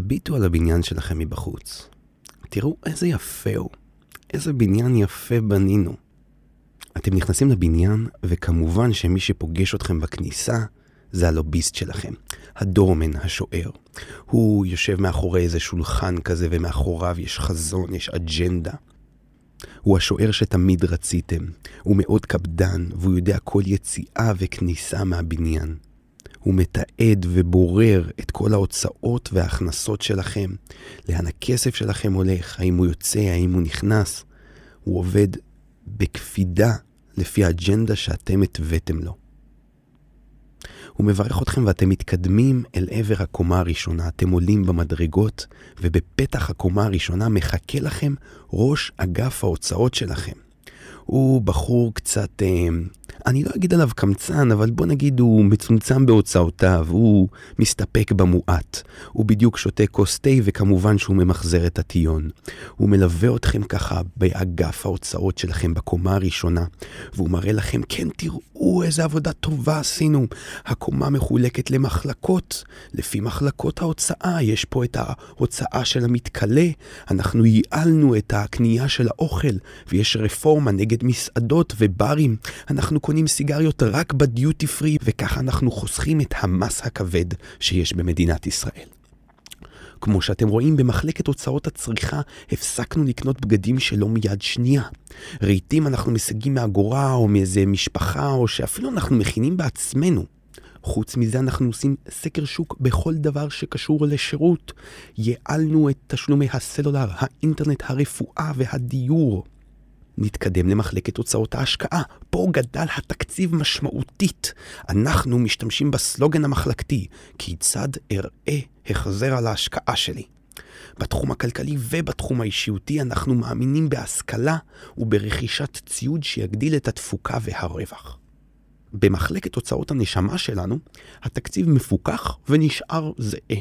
תביטו על הבניין שלכם מבחוץ. תראו איזה יפה הוא, איזה בניין יפה בנינו. אתם נכנסים לבניין, וכמובן שמי שפוגש אתכם בכניסה זה הלוביסט שלכם, הדורמן, השוער. הוא יושב מאחורי איזה שולחן כזה, ומאחוריו יש חזון, יש אג'נדה. הוא השוער שתמיד רציתם, הוא מאוד קפדן, והוא יודע כל יציאה וכניסה מהבניין. הוא מתעד ובורר את כל ההוצאות וההכנסות שלכם, לאן הכסף שלכם הולך, האם הוא יוצא, האם הוא נכנס. הוא עובד בקפידה לפי האג'נדה שאתם התוויתם לו. הוא מברך אתכם ואתם מתקדמים אל עבר הקומה הראשונה. אתם עולים במדרגות, ובפתח הקומה הראשונה מחכה לכם ראש אגף ההוצאות שלכם. הוא בחור קצת אה, אני לא אגיד עליו קמצן, אבל בוא נגיד הוא מצומצם בהוצאותיו, הוא מסתפק במועט. הוא בדיוק שותה כוס תה וכמובן שהוא ממחזר את הטיון. הוא מלווה אתכם ככה באגף ההוצאות שלכם בקומה הראשונה, והוא מראה לכם, כן, תראו איזה עבודה טובה עשינו. הקומה מחולקת למחלקות, לפי מחלקות ההוצאה, יש פה את ההוצאה של המתכלה, אנחנו ייעלנו את הקנייה של האוכל, ויש רפורמה נגד מסעדות וברים. אנחנו קונים קונים סיגריות רק בדיוטי פרי, וככה אנחנו חוסכים את המס הכבד שיש במדינת ישראל. כמו שאתם רואים, במחלקת הוצאות הצריכה הפסקנו לקנות בגדים שלא מיד שנייה. רהיטים אנחנו משיגים מאגורה או מאיזה משפחה, או שאפילו אנחנו מכינים בעצמנו. חוץ מזה אנחנו עושים סקר שוק בכל דבר שקשור לשירות. ייעלנו את תשלומי הסלולר, האינטרנט, הרפואה והדיור. נתקדם למחלקת הוצאות ההשקעה. פה גדל התקציב משמעותית. אנחנו משתמשים בסלוגן המחלקתי, כיצד אראה החזר על ההשקעה שלי. בתחום הכלכלי ובתחום האישיותי אנחנו מאמינים בהשכלה וברכישת ציוד שיגדיל את התפוקה והרווח. במחלקת הוצאות הנשמה שלנו, התקציב מפוקח ונשאר זהה.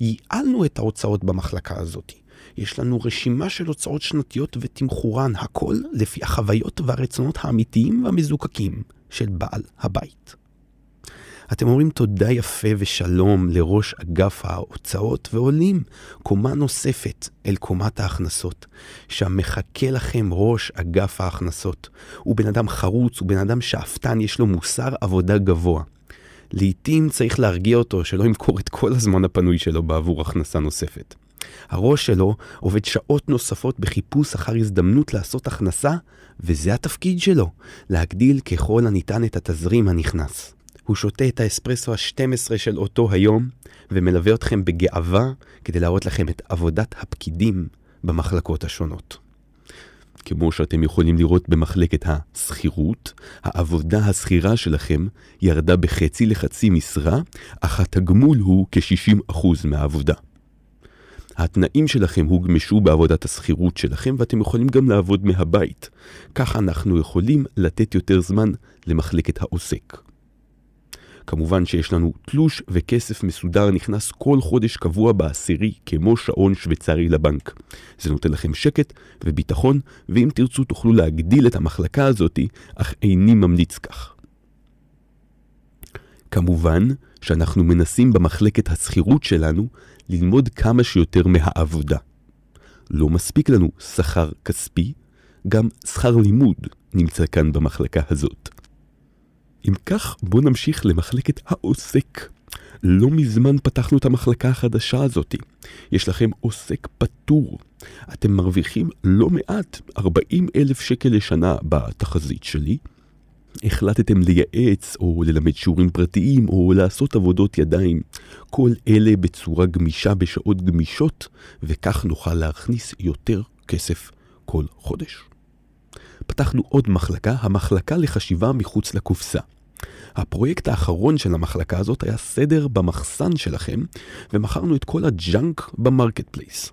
ייעלנו את ההוצאות במחלקה הזאת. יש לנו רשימה של הוצאות שנתיות ותמחורן, הכל לפי החוויות והרצונות האמיתיים והמזוקקים של בעל הבית. אתם אומרים תודה יפה ושלום לראש אגף ההוצאות ועולים קומה נוספת אל קומת ההכנסות. שם מחכה לכם ראש אגף ההכנסות. הוא בן אדם חרוץ, הוא בן אדם שאפתן, יש לו מוסר עבודה גבוה. לעתים צריך להרגיע אותו שלא ימכור את כל הזמן הפנוי שלו בעבור הכנסה נוספת. הראש שלו עובד שעות נוספות בחיפוש אחר הזדמנות לעשות הכנסה, וזה התפקיד שלו, להגדיל ככל הניתן את התזרים הנכנס. הוא שותה את האספרסו ה-12 של אותו היום, ומלווה אתכם בגאווה כדי להראות לכם את עבודת הפקידים במחלקות השונות. כמו שאתם יכולים לראות במחלקת השכירות, העבודה השכירה שלכם ירדה בחצי לחצי משרה, אך התגמול הוא כ-60% מהעבודה. התנאים שלכם הוגמשו בעבודת השכירות שלכם ואתם יכולים גם לעבוד מהבית. כך אנחנו יכולים לתת יותר זמן למחלקת העוסק. כמובן שיש לנו תלוש וכסף מסודר נכנס כל חודש קבוע בעשירי כמו שעון שוויצרי לבנק. זה נותן לכם שקט וביטחון, ואם תרצו תוכלו להגדיל את המחלקה הזאתי, אך איני ממליץ כך. כמובן שאנחנו מנסים במחלקת השכירות שלנו ללמוד כמה שיותר מהעבודה. לא מספיק לנו שכר כספי, גם שכר לימוד נמצא כאן במחלקה הזאת. אם כך, בואו נמשיך למחלקת העוסק. לא מזמן פתחנו את המחלקה החדשה הזאתי. יש לכם עוסק פטור. אתם מרוויחים לא מעט, 40 אלף שקל לשנה בתחזית שלי, החלטתם לייעץ או ללמד שיעורים פרטיים או לעשות עבודות ידיים, כל אלה בצורה גמישה בשעות גמישות, וכך נוכל להכניס יותר כסף כל חודש. פתחנו עוד מחלקה, המחלקה לחשיבה מחוץ לקופסה. הפרויקט האחרון של המחלקה הזאת היה סדר במחסן שלכם, ומכרנו את כל ה junk ב Marketplace.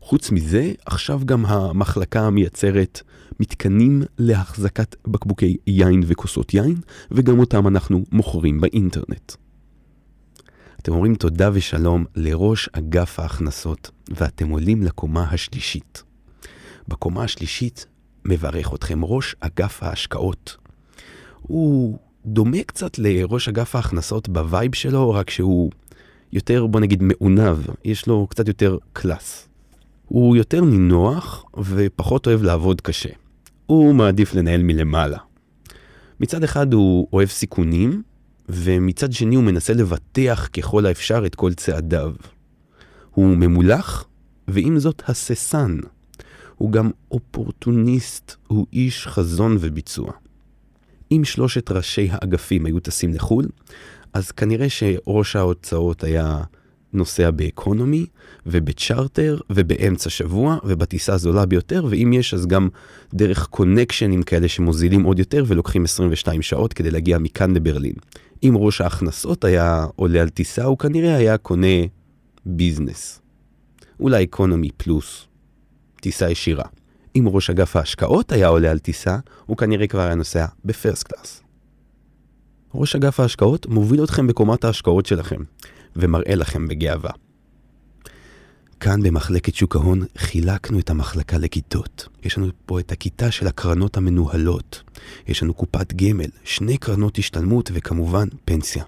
חוץ מזה, עכשיו גם המחלקה מייצרת מתקנים להחזקת בקבוקי יין וכוסות יין, וגם אותם אנחנו מוכרים באינטרנט. אתם אומרים תודה ושלום לראש אגף ההכנסות, ואתם עולים לקומה השלישית. בקומה השלישית מברך אתכם ראש אגף ההשקעות. הוא דומה קצת לראש אגף ההכנסות ב vibe שלו, רק שהוא יותר, בוא נגיד, מעונב, יש לו קצת יותר class. הוא יותר נינוח ופחות אוהב לעבוד קשה. הוא מעדיף לנהל מלמעלה. מצד אחד הוא אוהב סיכונים, ומצד שני הוא מנסה לבטח ככל האפשר את כל צעדיו. הוא ממולח, ועם זאת הססן. הוא גם אופורטוניסט, הוא איש חזון וביצוע. אם שלושת ראשי האגפים היו טסים לחו"ל, אז כנראה שראש ההוצאות היה נוסע באקונומי ובצ'רטר ובאמצע שבוע ובטיסה הזולה ביותר, ואם יש אז גם דרך קונקשנים כאלה שמוזילים עוד יותר ולוקחים 22 שעות כדי להגיע מכאן לברלין. אם ראש ההכנסות היה עולה על טיסה, הוא כנראה היה קונה business. אולי economy plus, טיסה ישירה. אם ראש אגף ההשקעות היה עולה על טיסה, הוא כנראה כבר היה נוסע ב first class. ראש אגף ההשקעות מוביל אתכם בקומת ההשקעות שלכם, ומראה לכם בגאווה. כאן במחלקת שוק ההון חילקנו את המחלקה לכיתות. יש לנו פה את הכיתה של הקרנות המנוהלות. יש לנו קופת גמל, שני קרנות השתלמות וכמובן פנסיה.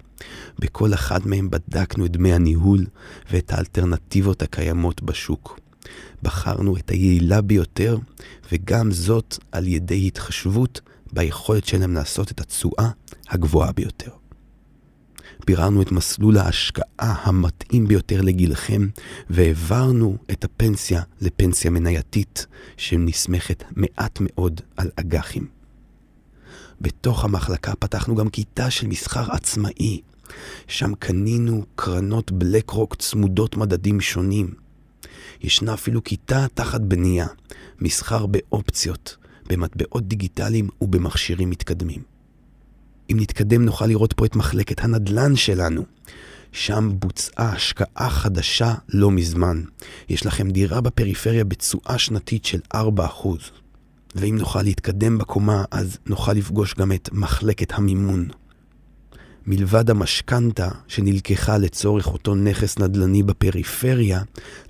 בכל אחד מהם בדקנו את דמי הניהול ואת האלטרנטיבות הקיימות בשוק. בחרנו את היעילה ביותר, וגם זאת על ידי התחשבות ביכולת שלהם לעשות את התשואה הגבוהה ביותר. ביררנו את מסלול ההשקעה המתאים ביותר לגילכם, והעברנו את הפנסיה לפנסיה מנייתית, שנסמכת מעט מאוד על אג"חים. בתוך המחלקה פתחנו גם כיתה של מסחר עצמאי. שם קנינו קרנות בלק רוק צמודות מדדים שונים. ישנה אפילו כיתה תחת בנייה, מסחר באופציות, במטבעות דיגיטליים ובמכשירים מתקדמים. אם נתקדם נוכל לראות פה את מחלקת הנדל"ן שלנו. שם בוצעה השקעה חדשה לא מזמן. יש לכם דירה בפריפריה בתשואה שנתית של 4%. ואם נוכל להתקדם בקומה, אז נוכל לפגוש גם את מחלקת המימון. מלבד המשכנתה שנלקחה לצורך אותו נכס נדל"ני בפריפריה,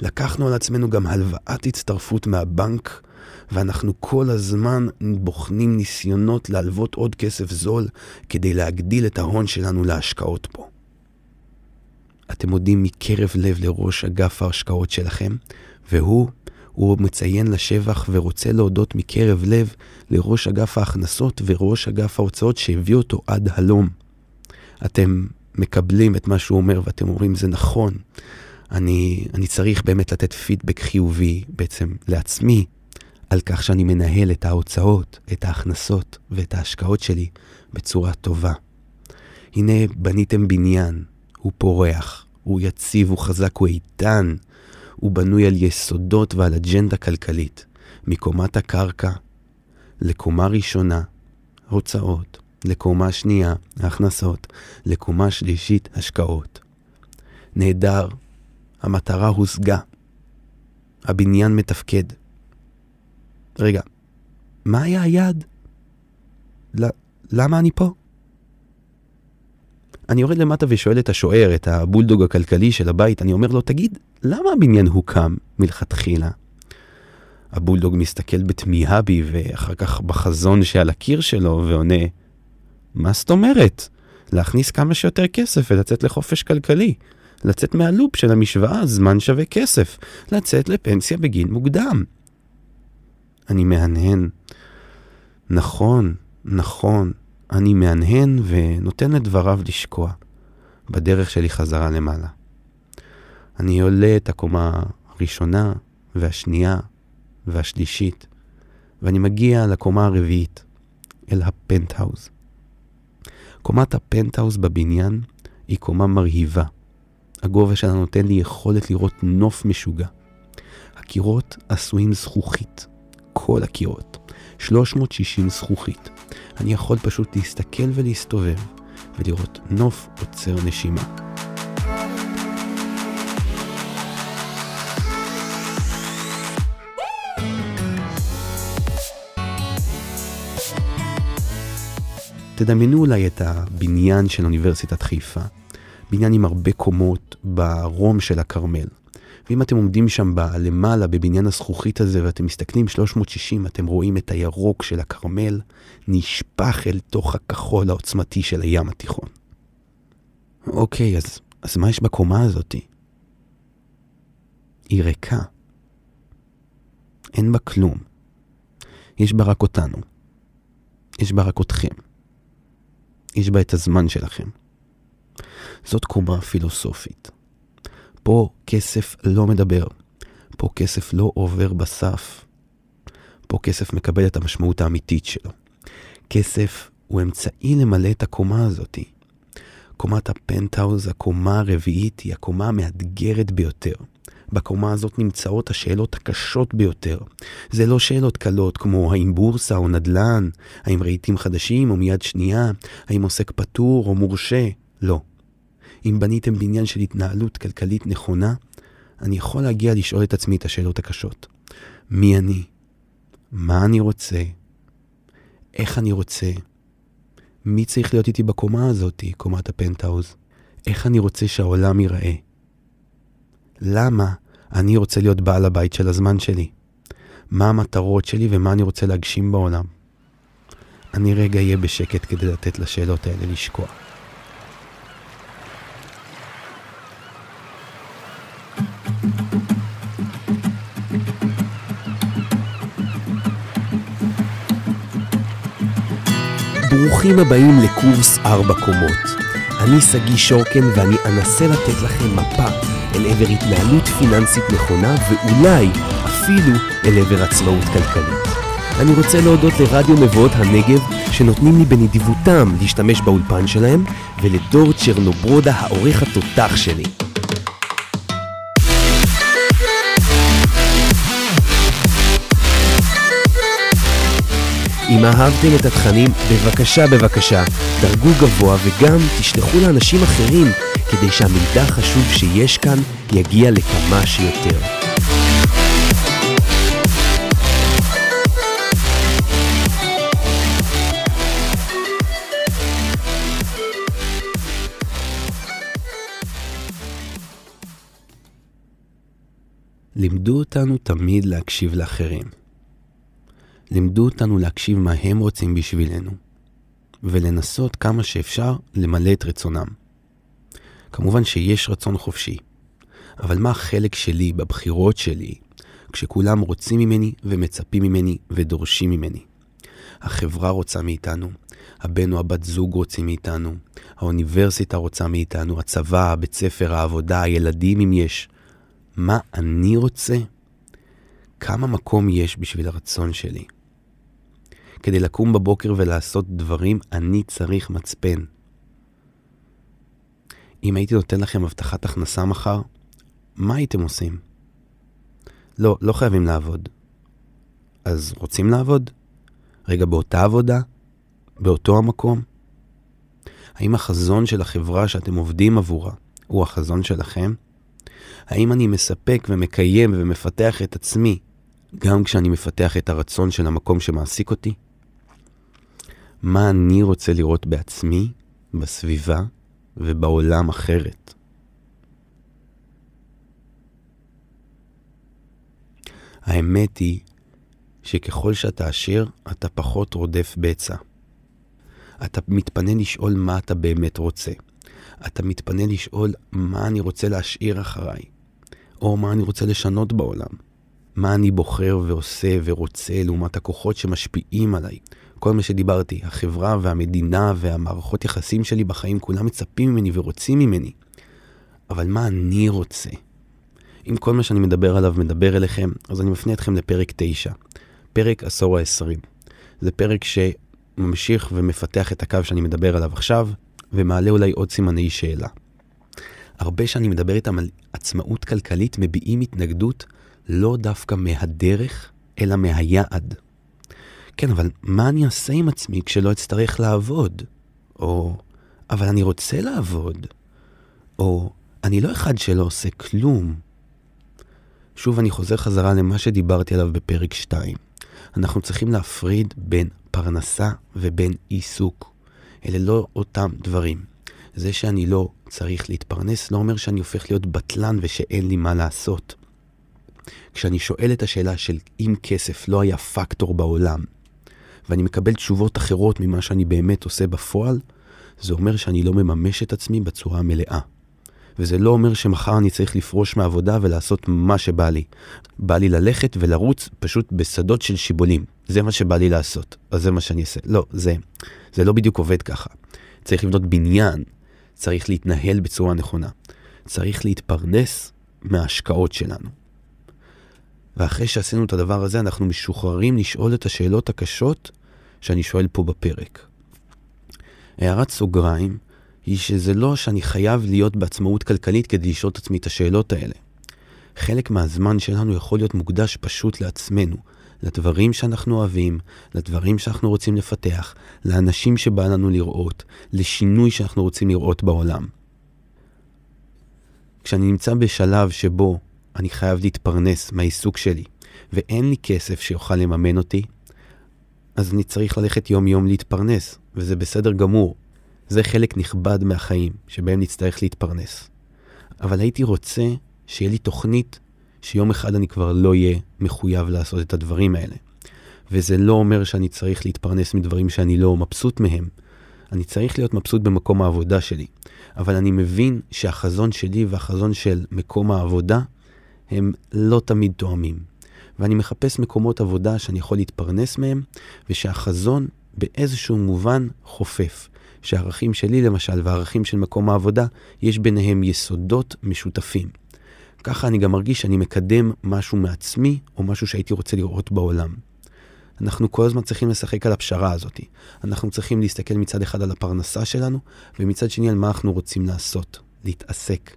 לקחנו על עצמנו גם הלוואת הצטרפות מהבנק ואנחנו כל הזמן בוחנים ניסיונות להלוות עוד כסף זול כדי להגדיל את ההון שלנו להשקעות פה. אתם מודים מקרב לב לראש אגף ההשקעות שלכם, והוא, הוא מציין לשבח ורוצה להודות מקרב לב לראש אגף ההכנסות וראש אגף ההוצאות שהביא אותו עד הלום. אתם מקבלים את מה שהוא אומר ואתם אומרים זה נכון, אני, אני צריך באמת לתת פידבק חיובי בעצם לעצמי, על כך שאני מנהל את ההוצאות, את ההכנסות ואת ההשקעות שלי בצורה טובה. הנה בניתם בניין, הוא פורח, הוא יציב, הוא חזק, הוא איתן, הוא בנוי על יסודות ועל אג'נדה כלכלית, מקומת הקרקע לקומה ראשונה, הוצאות, לקומה שנייה, הכנסות, לקומה שלישית, השקעות. נהדר, המטרה הושגה. הבניין מתפקד. רגע, מה היה היעד? למה אני פה? אני יורד למטה ושואל את השוער, את הבולדוג הכלכלי של הבית, אני אומר לו, תגיד, למה הבניין הוקם מלכתחילה? הבולדוג מסתכל בתמיהה בי ואחר כך בחזון שעל הקיר שלו ועונה, מה זאת אומרת? להכניס כמה שיותר כסף ולצאת לחופש כלכלי. לצאת מהלופ של המשוואה זמן שווה כסף. לצאת לפנסיה בגין מוקדם. אני מהנהן. נכון, נכון, אני מהנהן ונותן לדבריו לשקוע בדרך שלי חזרה למעלה. אני עולה את הקומה הראשונה והשנייה והשלישית, ואני מגיע לקומה הרביעית, אל הפנטהאוז. קומת הפנטהאוז בבניין היא קומה מרהיבה. הגובה שלה נותן לי יכולת לראות נוף משוגע. הקירות עשויים זכוכית, כל הקירות, 360 זכוכית. אני יכול פשוט להסתכל ולהסתובב ולראות נוף עוצר נשימה. תדמיינו אולי את הבניין של אוניברסיטת חיפה, בניין עם הרבה קומות ברום של הכרמל. ואם אתם עומדים שם למעלה בבניין הזכוכית הזה ואתם מסתכלים 360, אתם רואים את הירוק של הכרמל נשפך אל תוך הכחול העוצמתי של הים התיכון. אוקיי, אז אז מה יש בקומה הזאתי? היא ריקה. אין בה כלום. יש בה רק אותנו. יש בה רק אתכם. יש בה את הזמן שלכם. זאת קומה פילוסופית. פה כסף לא מדבר. פה כסף לא עובר בסף. פה כסף מקבל את המשמעות האמיתית שלו. כסף הוא אמצעי למלא את הקומה הזאתי. קומת הפנטהאוז, הקומה הרביעית, היא הקומה המאתגרת ביותר. בקומה הזאת נמצאות השאלות הקשות ביותר. זה לא שאלות קלות כמו האם בורסה או נדל"ן, האם רהיטים חדשים או מיד שנייה, האם עוסק פטור או מורשה. לא. אם בניתם בניין של התנהלות כלכלית נכונה, אני יכול להגיע לשאול את עצמי את השאלות הקשות. מי אני? מה אני רוצה? איך אני רוצה? מי צריך להיות איתי בקומה הזאת, קומת הפנטהאוז? איך אני רוצה שהעולם ייראה? למה אני רוצה להיות בעל הבית של הזמן שלי? מה המטרות שלי ומה אני רוצה להגשים בעולם? אני רגע אהיה בשקט כדי לתת לשאלות האלה לשקוע. ברוכים הבאים לקורס ארבע קומות. אני שגיא שורקן ואני אנסה לתת לכם מפה אל עבר התנהלות פיננסית נכונה ואולי אפילו אל עבר עצמאות כלכלית. אני רוצה להודות לרדיו מבואות הנגב שנותנים לי בנדיבותם להשתמש באולפן שלהם ולדור צ'רנוברודה העורך התותח שלי. אם אהבתם את התכנים, בבקשה בבקשה, דרגו גבוה וגם תשלחו לאנשים אחרים כדי שהמידע החשוב שיש כאן יגיע לכמה שיותר. לימדו אותנו תמיד להקשיב לאחרים. לימדו אותנו להקשיב מה הם רוצים בשבילנו, ולנסות כמה שאפשר למלא את רצונם. כמובן שיש רצון חופשי, אבל מה החלק שלי בבחירות שלי כשכולם רוצים ממני ומצפים ממני ודורשים ממני? החברה רוצה מאיתנו, הבן או הבת זוג רוצים מאיתנו, האוניברסיטה רוצה מאיתנו, הצבא, הבית ספר, העבודה, הילדים אם יש. מה אני רוצה? כמה מקום יש בשביל הרצון שלי? כדי לקום בבוקר ולעשות דברים, אני צריך מצפן. אם הייתי נותן לכם הבטחת הכנסה מחר, מה הייתם עושים? לא, לא חייבים לעבוד. אז רוצים לעבוד? רגע, באותה עבודה? באותו המקום? האם החזון של החברה שאתם עובדים עבורה הוא החזון שלכם? האם אני מספק ומקיים ומפתח את עצמי גם כשאני מפתח את הרצון של המקום שמעסיק אותי? מה אני רוצה לראות בעצמי, בסביבה ובעולם אחרת. האמת היא שככל שאתה עשיר, אתה פחות רודף בצע. אתה מתפנה לשאול מה אתה באמת רוצה. אתה מתפנה לשאול מה אני רוצה להשאיר אחריי, או מה אני רוצה לשנות בעולם. מה אני בוחר ועושה ורוצה לעומת הכוחות שמשפיעים עליי. כל מה שדיברתי, החברה והמדינה והמערכות יחסים שלי בחיים, כולם מצפים ממני ורוצים ממני. אבל מה אני רוצה? אם כל מה שאני מדבר עליו מדבר אליכם, אז אני מפנה אתכם לפרק 9, פרק עשור ה-20. זה פרק שממשיך ומפתח את הקו שאני מדבר עליו עכשיו, ומעלה אולי עוד סימני שאלה. הרבה שאני מדבר איתם על עצמאות כלכלית מביעים התנגדות לא דווקא מהדרך, אלא מהיעד. כן, אבל מה אני אעשה עם עצמי כשלא אצטרך לעבוד? או, אבל אני רוצה לעבוד. או, אני לא אחד שלא עושה כלום. שוב, אני חוזר חזרה למה שדיברתי עליו בפרק 2. אנחנו צריכים להפריד בין פרנסה ובין עיסוק. אלה לא אותם דברים. זה שאני לא צריך להתפרנס לא אומר שאני הופך להיות בטלן ושאין לי מה לעשות. כשאני שואל את השאלה של אם כסף לא היה פקטור בעולם, ואני מקבל תשובות אחרות ממה שאני באמת עושה בפועל, זה אומר שאני לא מממש את עצמי בצורה המלאה. וזה לא אומר שמחר אני צריך לפרוש מעבודה ולעשות מה שבא לי. בא לי ללכת ולרוץ פשוט בשדות של שיבולים. זה מה שבא לי לעשות, אז זה מה שאני אעשה. לא, זה, זה לא בדיוק עובד ככה. צריך לבנות בניין, צריך להתנהל בצורה נכונה. צריך להתפרנס מההשקעות שלנו. ואחרי שעשינו את הדבר הזה, אנחנו משוחררים לשאול את השאלות הקשות שאני שואל פה בפרק. הערת סוגריים היא שזה לא שאני חייב להיות בעצמאות כלכלית כדי לשאול את עצמי את השאלות האלה. חלק מהזמן שלנו יכול להיות מוקדש פשוט לעצמנו, לדברים שאנחנו אוהבים, לדברים שאנחנו רוצים לפתח, לאנשים שבא לנו לראות, לשינוי שאנחנו רוצים לראות בעולם. כשאני נמצא בשלב שבו אני חייב להתפרנס מהעיסוק שלי, ואין לי כסף שיוכל לממן אותי, אז אני צריך ללכת יום-יום להתפרנס, וזה בסדר גמור. זה חלק נכבד מהחיים, שבהם נצטרך להתפרנס. אבל הייתי רוצה שיהיה לי תוכנית שיום אחד אני כבר לא אהיה מחויב לעשות את הדברים האלה. וזה לא אומר שאני צריך להתפרנס מדברים שאני לא מבסוט מהם. אני צריך להיות מבסוט במקום העבודה שלי. אבל אני מבין שהחזון שלי והחזון של מקום העבודה הם לא תמיד תואמים. ואני מחפש מקומות עבודה שאני יכול להתפרנס מהם, ושהחזון באיזשהו מובן חופף. שהערכים שלי למשל והערכים של מקום העבודה, יש ביניהם יסודות משותפים. ככה אני גם מרגיש שאני מקדם משהו מעצמי, או משהו שהייתי רוצה לראות בעולם. אנחנו כל הזמן צריכים לשחק על הפשרה הזאת. אנחנו צריכים להסתכל מצד אחד על הפרנסה שלנו, ומצד שני על מה אנחנו רוצים לעשות, להתעסק.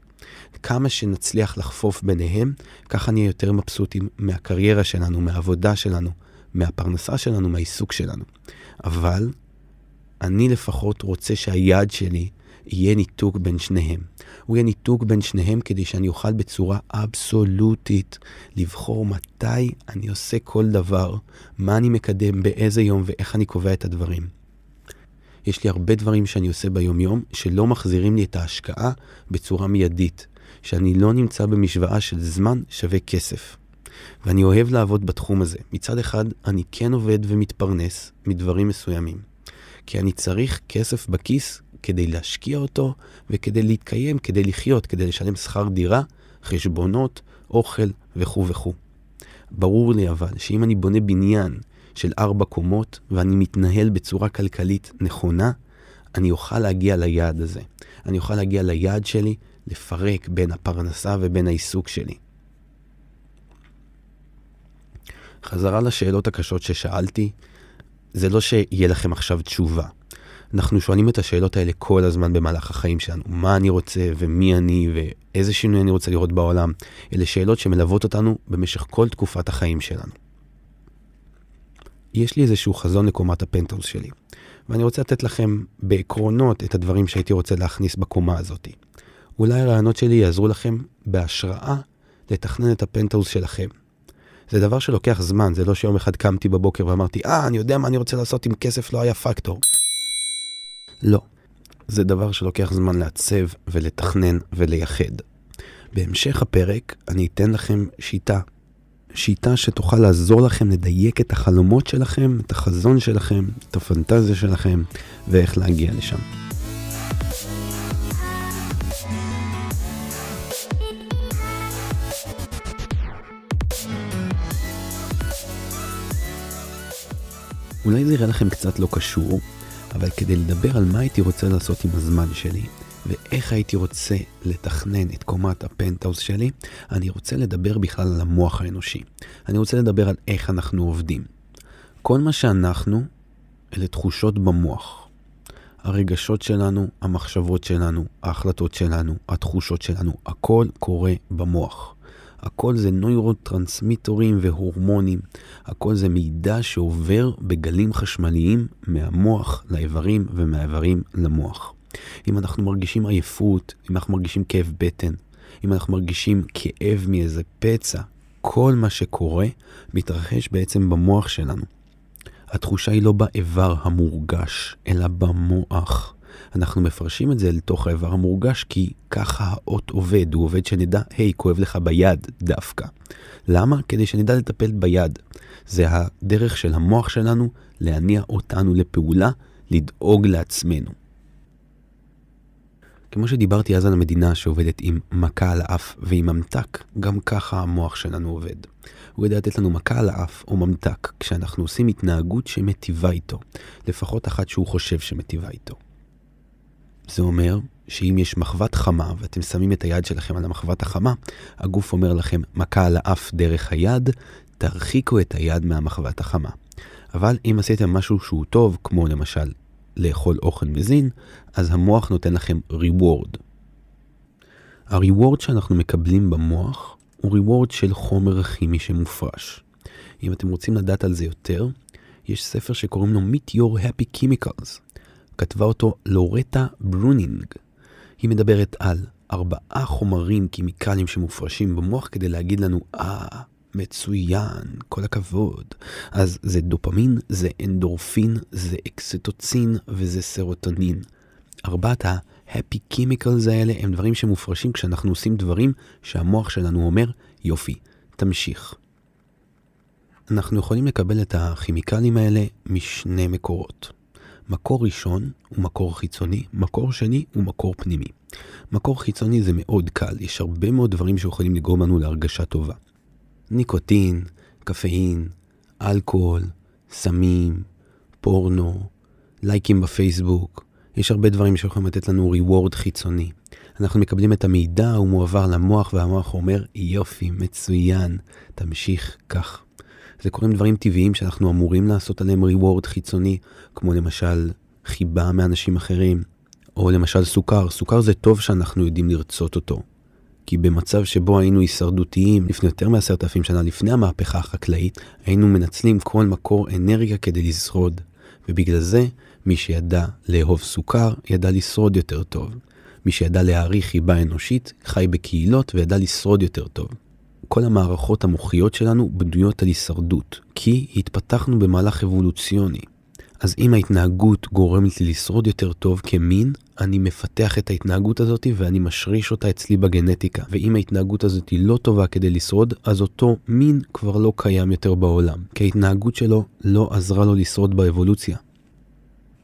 כמה שנצליח לחפוף ביניהם, ככה נהיה יותר מבסוטים מהקריירה שלנו, מהעבודה שלנו, מהפרנסה שלנו, מהעיסוק שלנו. אבל אני לפחות רוצה שהיעד שלי יהיה ניתוק בין שניהם. הוא יהיה ניתוק בין שניהם כדי שאני אוכל בצורה אבסולוטית לבחור מתי אני עושה כל דבר, מה אני מקדם, באיזה יום ואיך אני קובע את הדברים. יש לי הרבה דברים שאני עושה ביומיום שלא מחזירים לי את ההשקעה בצורה מיידית, שאני לא נמצא במשוואה של זמן שווה כסף. ואני אוהב לעבוד בתחום הזה. מצד אחד, אני כן עובד ומתפרנס מדברים מסוימים. כי אני צריך כסף בכיס כדי להשקיע אותו וכדי להתקיים, כדי לחיות, כדי לשלם שכר דירה, חשבונות, אוכל וכו' וכו'. ברור לי אבל שאם אני בונה בניין של ארבע קומות ואני מתנהל בצורה כלכלית נכונה, אני אוכל להגיע ליעד הזה. אני אוכל להגיע ליעד שלי לפרק בין הפרנסה ובין העיסוק שלי. חזרה לשאלות הקשות ששאלתי, זה לא שיהיה לכם עכשיו תשובה. אנחנו שואלים את השאלות האלה כל הזמן במהלך החיים שלנו. מה אני רוצה ומי אני ואיזה שינוי אני רוצה לראות בעולם. אלה שאלות שמלוות אותנו במשך כל תקופת החיים שלנו. יש לי איזשהו חזון לקומת הפנטהאוס שלי, ואני רוצה לתת לכם בעקרונות את הדברים שהייתי רוצה להכניס בקומה הזאת. אולי הרעיונות שלי יעזרו לכם בהשראה לתכנן את הפנטהאוס שלכם. זה דבר שלוקח זמן, זה לא שיום אחד קמתי בבוקר ואמרתי, אה, אני יודע מה אני רוצה לעשות אם כסף לא היה פקטור. לא. זה דבר שלוקח זמן לעצב ולתכנן ולייחד. בהמשך הפרק אני אתן לכם שיטה. שיטה שתוכל לעזור לכם לדייק את החלומות שלכם, את החזון שלכם, את הפנטזיה שלכם, ואיך להגיע לשם. אולי זה יראה לכם קצת לא קשור, אבל כדי לדבר על מה הייתי רוצה לעשות עם הזמן שלי, ואיך הייתי רוצה לתכנן את קומת הפנטהאוס שלי, אני רוצה לדבר בכלל על המוח האנושי. אני רוצה לדבר על איך אנחנו עובדים. כל מה שאנחנו, אלה תחושות במוח. הרגשות שלנו, המחשבות שלנו, ההחלטות שלנו, התחושות שלנו, הכל קורה במוח. הכל זה נוירוטרנסמיטורים והורמונים, הכל זה מידע שעובר בגלים חשמליים מהמוח לאיברים ומהאיברים למוח. אם אנחנו מרגישים עייפות, אם אנחנו מרגישים כאב בטן, אם אנחנו מרגישים כאב מאיזה פצע, כל מה שקורה מתרחש בעצם במוח שלנו. התחושה היא לא באיבר המורגש, אלא במוח. אנחנו מפרשים את זה לתוך האיבר המורגש, כי ככה האות עובד, הוא עובד שנדע, היי, hey, כואב לך ביד דווקא. למה? כדי שנדע לטפל ביד. זה הדרך של המוח שלנו להניע אותנו לפעולה, לדאוג לעצמנו. כמו שדיברתי אז על המדינה שעובדת עם מכה על האף ועם ממתק, גם ככה המוח שלנו עובד. הוא יודע לתת לנו מכה על האף או ממתק כשאנחנו עושים התנהגות שמטיבה איתו, לפחות אחת שהוא חושב שמטיבה איתו. זה אומר שאם יש מחבת חמה ואתם שמים את היד שלכם על המחבת החמה, הגוף אומר לכם מכה על האף דרך היד, תרחיקו את היד מהמחבת החמה. אבל אם עשיתם משהו שהוא טוב, כמו למשל לאכול אוכל מזין, אז המוח נותן לכם reward. ה-reward שאנחנו מקבלים במוח הוא reward של חומר כימי שמופרש. אם אתם רוצים לדעת על זה יותר, יש ספר שקוראים לו Meet Your Happy Chemicals. כתבה אותו לורטה ברונינג. היא מדברת על ארבעה חומרים כימיקליים שמופרשים במוח כדי להגיד לנו, אה, ah, מצוין, כל הכבוד. אז זה דופמין, זה אנדורפין, זה אקסטוצין וזה סרוטונין. ארבעת ה-happy chemicals האלה הם דברים שמופרשים כשאנחנו עושים דברים שהמוח שלנו אומר, יופי, תמשיך. אנחנו יכולים לקבל את הכימיקלים האלה משני מקורות. מקור ראשון הוא מקור חיצוני, מקור שני הוא מקור פנימי. מקור חיצוני זה מאוד קל, יש הרבה מאוד דברים שיכולים לגרום לנו להרגשה טובה. ניקוטין, קפאין, אלכוהול, סמים, פורנו, לייקים בפייסבוק. יש הרבה דברים שיכולים לתת לנו ריוורד חיצוני. אנחנו מקבלים את המידע, הוא מועבר למוח, והמוח אומר, יופי, מצוין, תמשיך כך. זה קורים דברים טבעיים שאנחנו אמורים לעשות עליהם ריוורד חיצוני, כמו למשל חיבה מאנשים אחרים, או למשל סוכר. סוכר זה טוב שאנחנו יודעים לרצות אותו. כי במצב שבו היינו הישרדותיים לפני יותר מעשרת אלפים שנה לפני המהפכה החקלאית, היינו מנצלים כל מקור אנרגיה כדי לשרוד. ובגלל זה, מי שידע לאהוב סוכר, ידע לשרוד יותר טוב. מי שידע להעריך חיבה אנושית, חי בקהילות וידע לשרוד יותר טוב. כל המערכות המוחיות שלנו בנויות על הישרדות, כי התפתחנו במהלך אבולוציוני. אז אם ההתנהגות גורמת לי לשרוד יותר טוב כמין, אני מפתח את ההתנהגות הזאת ואני משריש אותה אצלי בגנטיקה. ואם ההתנהגות הזאת היא לא טובה כדי לשרוד, אז אותו מין כבר לא קיים יותר בעולם. כי ההתנהגות שלו לא עזרה לו לשרוד באבולוציה.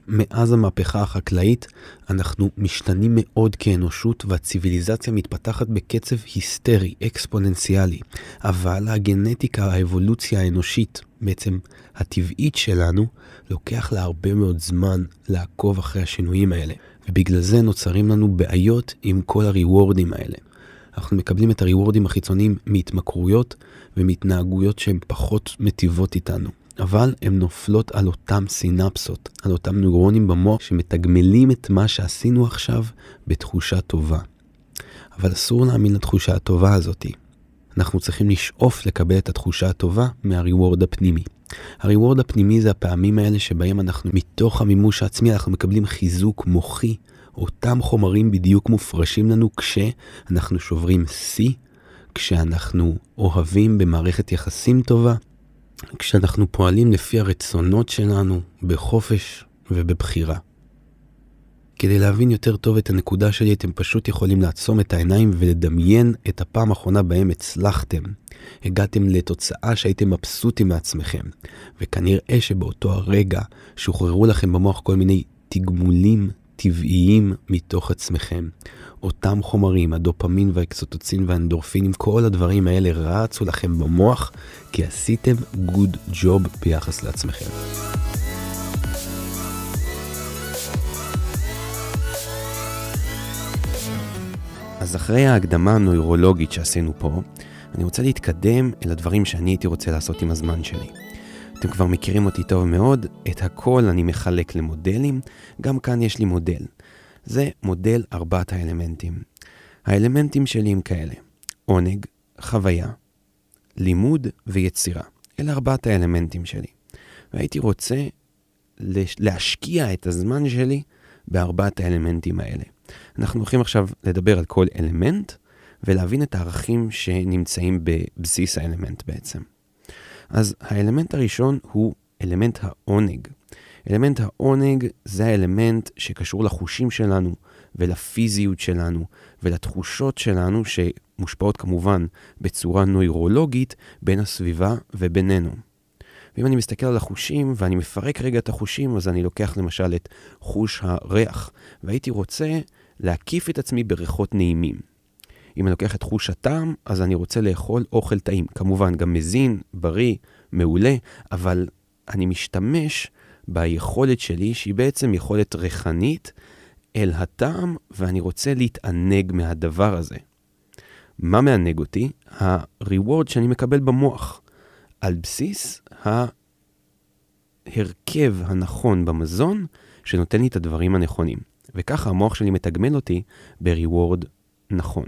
מאז המהפכה החקלאית אנחנו משתנים מאוד כאנושות והציוויליזציה מתפתחת בקצב היסטרי, אקספוננציאלי. אבל הגנטיקה, האבולוציה האנושית, בעצם הטבעית שלנו, לוקח לה הרבה מאוד זמן לעקוב אחרי השינויים האלה. ובגלל זה נוצרים לנו בעיות עם כל הריוורדים האלה. אנחנו מקבלים את הריוורדים החיצוניים מהתמכרויות ומהתנהגויות שהן פחות מטיבות איתנו. אבל הן נופלות על אותם סינפסות, על אותם נוירונים במוח שמתגמלים את מה שעשינו עכשיו בתחושה טובה. אבל אסור להאמין לתחושה הטובה הזאתי. אנחנו צריכים לשאוף לקבל את התחושה הטובה מהריוורד הפנימי. הריוורד הפנימי זה הפעמים האלה שבהם אנחנו, מתוך המימוש העצמי, אנחנו מקבלים חיזוק מוחי. אותם חומרים בדיוק מופרשים לנו כשאנחנו שוברים שיא, כשאנחנו אוהבים במערכת יחסים טובה, כשאנחנו פועלים לפי הרצונות שלנו בחופש ובבחירה. כדי להבין יותר טוב את הנקודה שלי, אתם פשוט יכולים לעצום את העיניים ולדמיין את הפעם האחרונה בהם הצלחתם. הגעתם לתוצאה שהייתם מבסוטים מעצמכם, וכנראה שבאותו הרגע שוחררו לכם במוח כל מיני תגמולים טבעיים מתוך עצמכם. אותם חומרים, הדופמין והאקסוטוצין והאנדורפינים, כל הדברים האלה רצו לכם במוח, כי עשיתם גוד ג'וב ביחס לעצמכם. אז אחרי ההקדמה הנוירולוגית שעשינו פה, אני רוצה להתקדם אל הדברים שאני הייתי רוצה לעשות עם הזמן שלי. אתם כבר מכירים אותי טוב מאוד, את הכל אני מחלק למודלים, גם כאן יש לי מודל. זה מודל ארבעת האלמנטים. האלמנטים שלי הם כאלה, עונג, חוויה, לימוד ויצירה. אלה ארבעת האלמנטים שלי. והייתי רוצה להשקיע את הזמן שלי בארבעת האלמנטים האלה. אנחנו הולכים עכשיו לדבר על כל אלמנט ולהבין את הערכים שנמצאים בבסיס האלמנט בעצם. אז האלמנט הראשון הוא אלמנט העונג. אלמנט העונג זה האלמנט שקשור לחושים שלנו ולפיזיות שלנו ולתחושות שלנו שמושפעות כמובן בצורה נוירולוגית בין הסביבה ובינינו. ואם אני מסתכל על החושים ואני מפרק רגע את החושים, אז אני לוקח למשל את חוש הריח, והייתי רוצה להקיף את עצמי בריחות נעימים. אם אני לוקח את חוש הטעם, אז אני רוצה לאכול אוכל טעים. כמובן, גם מזין, בריא, מעולה, אבל אני משתמש ביכולת שלי, שהיא בעצם יכולת ריחנית, אל הטעם, ואני רוצה להתענג מהדבר הזה. מה מענג אותי? ה-reward שאני מקבל במוח, על בסיס ההרכב הנכון במזון, שנותן לי את הדברים הנכונים. וככה המוח שלי מתגמל אותי ב-reward נכון.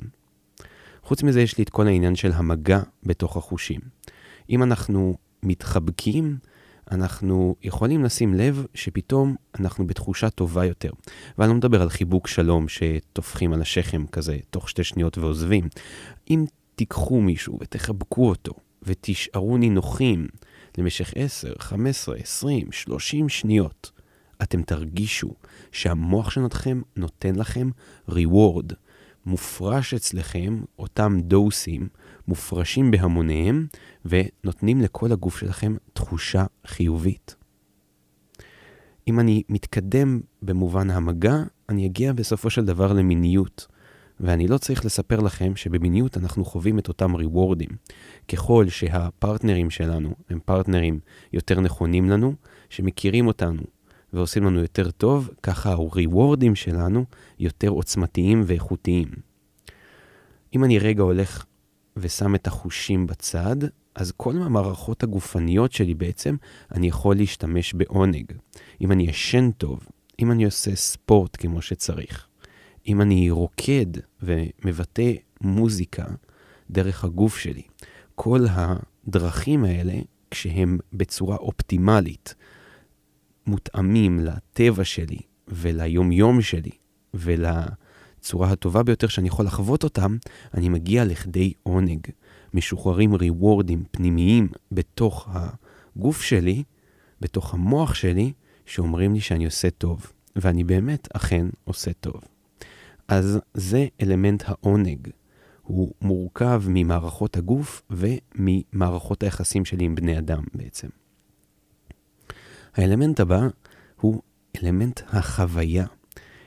חוץ מזה, יש לי את כל העניין של המגע בתוך החושים. אם אנחנו מתחבקים, אנחנו יכולים לשים לב שפתאום אנחנו בתחושה טובה יותר. ואני לא מדבר על חיבוק שלום שטופחים על השכם כזה תוך שתי שניות ועוזבים. אם תיקחו מישהו ותחבקו אותו ותשארו נינוחים למשך 10, 15, 20, 30 שניות, אתם תרגישו שהמוח שלכם נותן לכם reward. מופרש אצלכם אותם דוסים, מופרשים בהמוניהם, ונותנים לכל הגוף שלכם תחושה חיובית. אם אני מתקדם במובן המגע, אני אגיע בסופו של דבר למיניות. ואני לא צריך לספר לכם שבמיניות אנחנו חווים את אותם ריוורדים. ככל שהפרטנרים שלנו הם פרטנרים יותר נכונים לנו, שמכירים אותנו ועושים לנו יותר טוב, ככה הריוורדים שלנו יותר עוצמתיים ואיכותיים. אם אני רגע הולך ושם את החושים בצד, אז כל המערכות הגופניות שלי בעצם, אני יכול להשתמש בעונג. אם אני ישן טוב, אם אני עושה ספורט כמו שצריך, אם אני רוקד ומבטא מוזיקה דרך הגוף שלי, כל הדרכים האלה, כשהם בצורה אופטימלית, מותאמים לטבע שלי וליומיום שלי ולצורה הטובה ביותר שאני יכול לחוות אותם, אני מגיע לכדי עונג. משוחררים ריוורדים פנימיים בתוך הגוף שלי, בתוך המוח שלי, שאומרים לי שאני עושה טוב. ואני באמת אכן עושה טוב. אז זה אלמנט העונג. הוא מורכב ממערכות הגוף וממערכות היחסים שלי עם בני אדם בעצם. האלמנט הבא הוא אלמנט החוויה.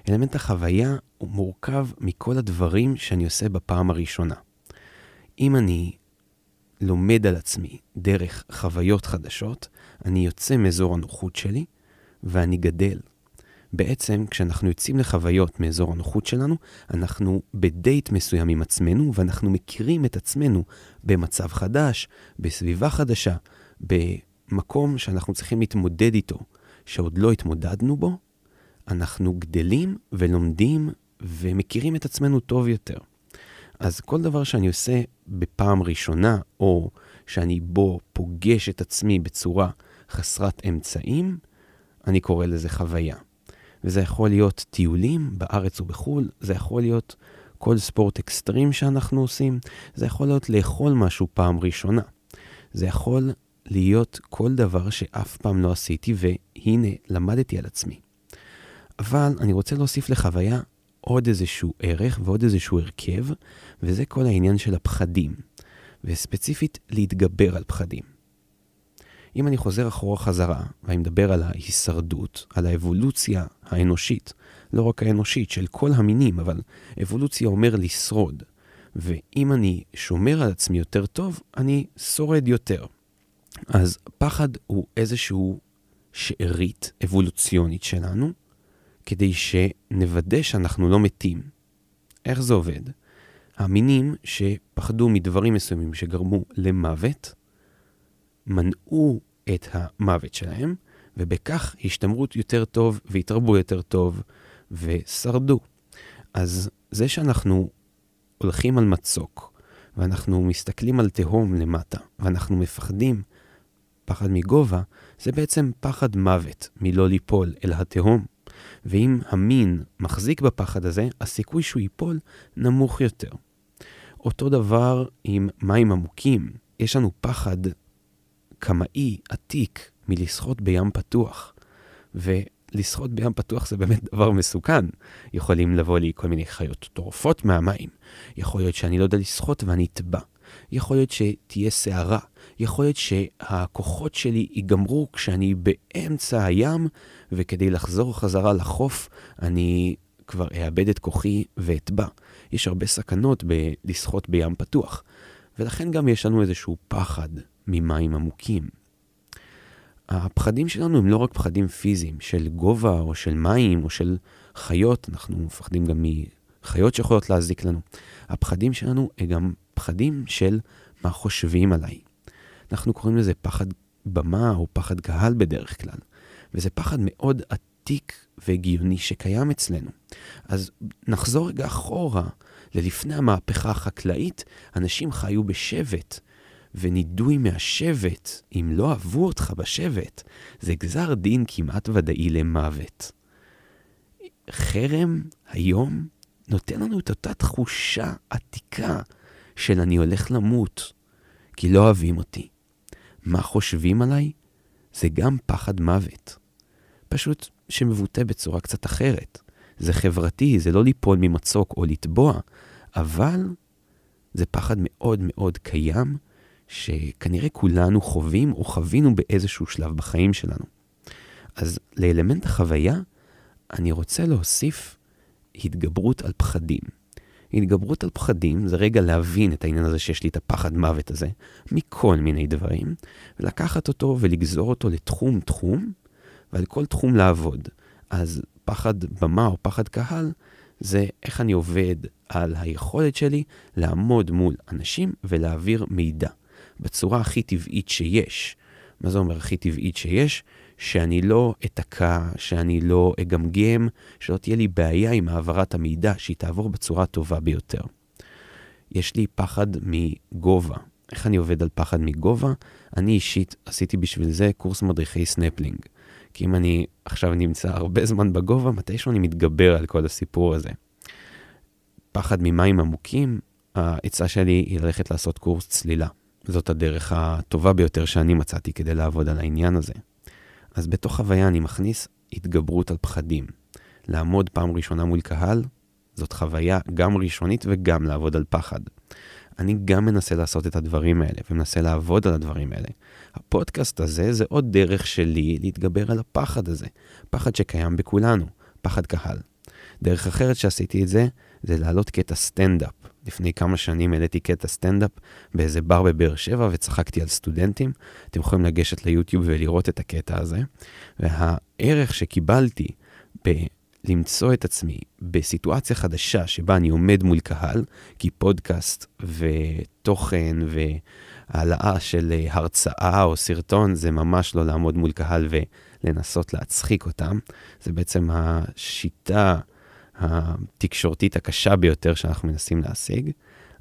אלמנט החוויה הוא מורכב מכל הדברים שאני עושה בפעם הראשונה. אם אני לומד על עצמי דרך חוויות חדשות, אני יוצא מאזור הנוחות שלי ואני גדל. בעצם, כשאנחנו יוצאים לחוויות מאזור הנוחות שלנו, אנחנו בדייט מסוים עם עצמנו, ואנחנו מכירים את עצמנו במצב חדש, בסביבה חדשה, במקום שאנחנו צריכים להתמודד איתו, שעוד לא התמודדנו בו, אנחנו גדלים ולומדים ומכירים את עצמנו טוב יותר. אז כל דבר שאני עושה בפעם ראשונה, או שאני בו פוגש את עצמי בצורה חסרת אמצעים, אני קורא לזה חוויה. וזה יכול להיות טיולים בארץ ובחו"ל, זה יכול להיות כל ספורט אקסטרים שאנחנו עושים, זה יכול להיות לאכול משהו פעם ראשונה. זה יכול להיות כל דבר שאף פעם לא עשיתי, והנה, למדתי על עצמי. אבל אני רוצה להוסיף לחוויה עוד איזשהו ערך ועוד איזשהו הרכב, וזה כל העניין של הפחדים, וספציפית להתגבר על פחדים. אם אני חוזר אחורה חזרה, ואני מדבר על ההישרדות, על האבולוציה האנושית, לא רק האנושית, של כל המינים, אבל אבולוציה אומר לשרוד. ואם אני שומר על עצמי יותר טוב, אני שורד יותר. אז פחד הוא איזשהו שארית אבולוציונית שלנו, כדי שנוודא שאנחנו לא מתים. איך זה עובד? המינים שפחדו מדברים מסוימים שגרמו למוות, מנעו את המוות שלהם, ובכך השתמרו יותר טוב והתרבו יותר טוב ושרדו. אז זה שאנחנו הולכים על מצוק, ואנחנו מסתכלים על תהום למטה, ואנחנו מפחדים פחד מגובה, זה בעצם פחד מוות מלא ליפול אל התהום. ואם המין מחזיק בפחד הזה, הסיכוי שהוא ייפול נמוך יותר. אותו דבר עם מים עמוקים. יש לנו פחד קמאי עתיק מלשחות בים פתוח. ולשחות בים פתוח זה באמת דבר מסוכן. יכולים לבוא לי כל מיני חיות טורפות מהמים. יכול להיות שאני לא יודע לשחות ואני אטבע. יכול להיות שתהיה סערה. יכול להיות שהכוחות שלי ייגמרו כשאני באמצע הים, וכדי לחזור חזרה לחוף, אני כבר אאבד את כוחי ואטבע. יש הרבה סכנות בלשחות בים פתוח, ולכן גם יש לנו איזשהו פחד ממים עמוקים. הפחדים שלנו הם לא רק פחדים פיזיים של גובה או של מים או של חיות, אנחנו מפחדים גם מחיות שיכולות להזיק לנו. הפחדים שלנו הם גם פחדים של מה חושבים עליי. אנחנו קוראים לזה פחד במה או פחד קהל בדרך כלל, וזה פחד מאוד עתיק והגיוני שקיים אצלנו. אז נחזור רגע אחורה ללפני המהפכה החקלאית, אנשים חיו בשבט. ונידוי מהשבט, אם לא אהבו אותך בשבט, זה גזר דין כמעט ודאי למוות. חרם היום נותן לנו את אותה תחושה עתיקה של אני הולך למות, כי לא אוהבים אותי. מה חושבים עליי? זה גם פחד מוות. פשוט שמבוטא בצורה קצת אחרת. זה חברתי, זה לא ליפול ממצוק או לטבוע, אבל זה פחד מאוד מאוד קיים, שכנראה כולנו חווים או חווינו באיזשהו שלב בחיים שלנו. אז לאלמנט החוויה, אני רוצה להוסיף התגברות על פחדים. התגברות על פחדים זה רגע להבין את העניין הזה שיש לי את הפחד מוות הזה, מכל מיני דברים, ולקחת אותו ולגזור אותו לתחום-תחום, ועל כל תחום לעבוד. אז פחד במה או פחד קהל, זה איך אני עובד על היכולת שלי לעמוד מול אנשים ולהעביר מידע. בצורה הכי טבעית שיש. מה זה אומר הכי טבעית שיש? שאני לא אתקע, שאני לא אגמגם, שלא תהיה לי בעיה עם העברת המידע, שהיא תעבור בצורה הטובה ביותר. יש לי פחד מגובה. איך אני עובד על פחד מגובה? אני אישית עשיתי בשביל זה קורס מדריכי סנפלינג. כי אם אני עכשיו נמצא הרבה זמן בגובה, מתישהו אני מתגבר על כל הסיפור הזה. פחד ממים עמוקים, העצה שלי היא ללכת לעשות קורס צלילה. זאת הדרך הטובה ביותר שאני מצאתי כדי לעבוד על העניין הזה. אז בתוך חוויה אני מכניס התגברות על פחדים. לעמוד פעם ראשונה מול קהל, זאת חוויה גם ראשונית וגם לעבוד על פחד. אני גם מנסה לעשות את הדברים האלה, ומנסה לעבוד על הדברים האלה. הפודקאסט הזה זה עוד דרך שלי להתגבר על הפחד הזה. פחד שקיים בכולנו, פחד קהל. דרך אחרת שעשיתי את זה, זה להעלות קטע סטנדאפ. לפני כמה שנים העליתי קטע סטנדאפ באיזה בר בבאר שבע וצחקתי על סטודנטים. אתם יכולים לגשת ליוטיוב ולראות את הקטע הזה. והערך שקיבלתי בלמצוא את עצמי בסיטואציה חדשה שבה אני עומד מול קהל, כי פודקאסט ותוכן והעלאה של הרצאה או סרטון זה ממש לא לעמוד מול קהל ולנסות להצחיק אותם. זה בעצם השיטה התקשורתית הקשה ביותר שאנחנו מנסים להשיג,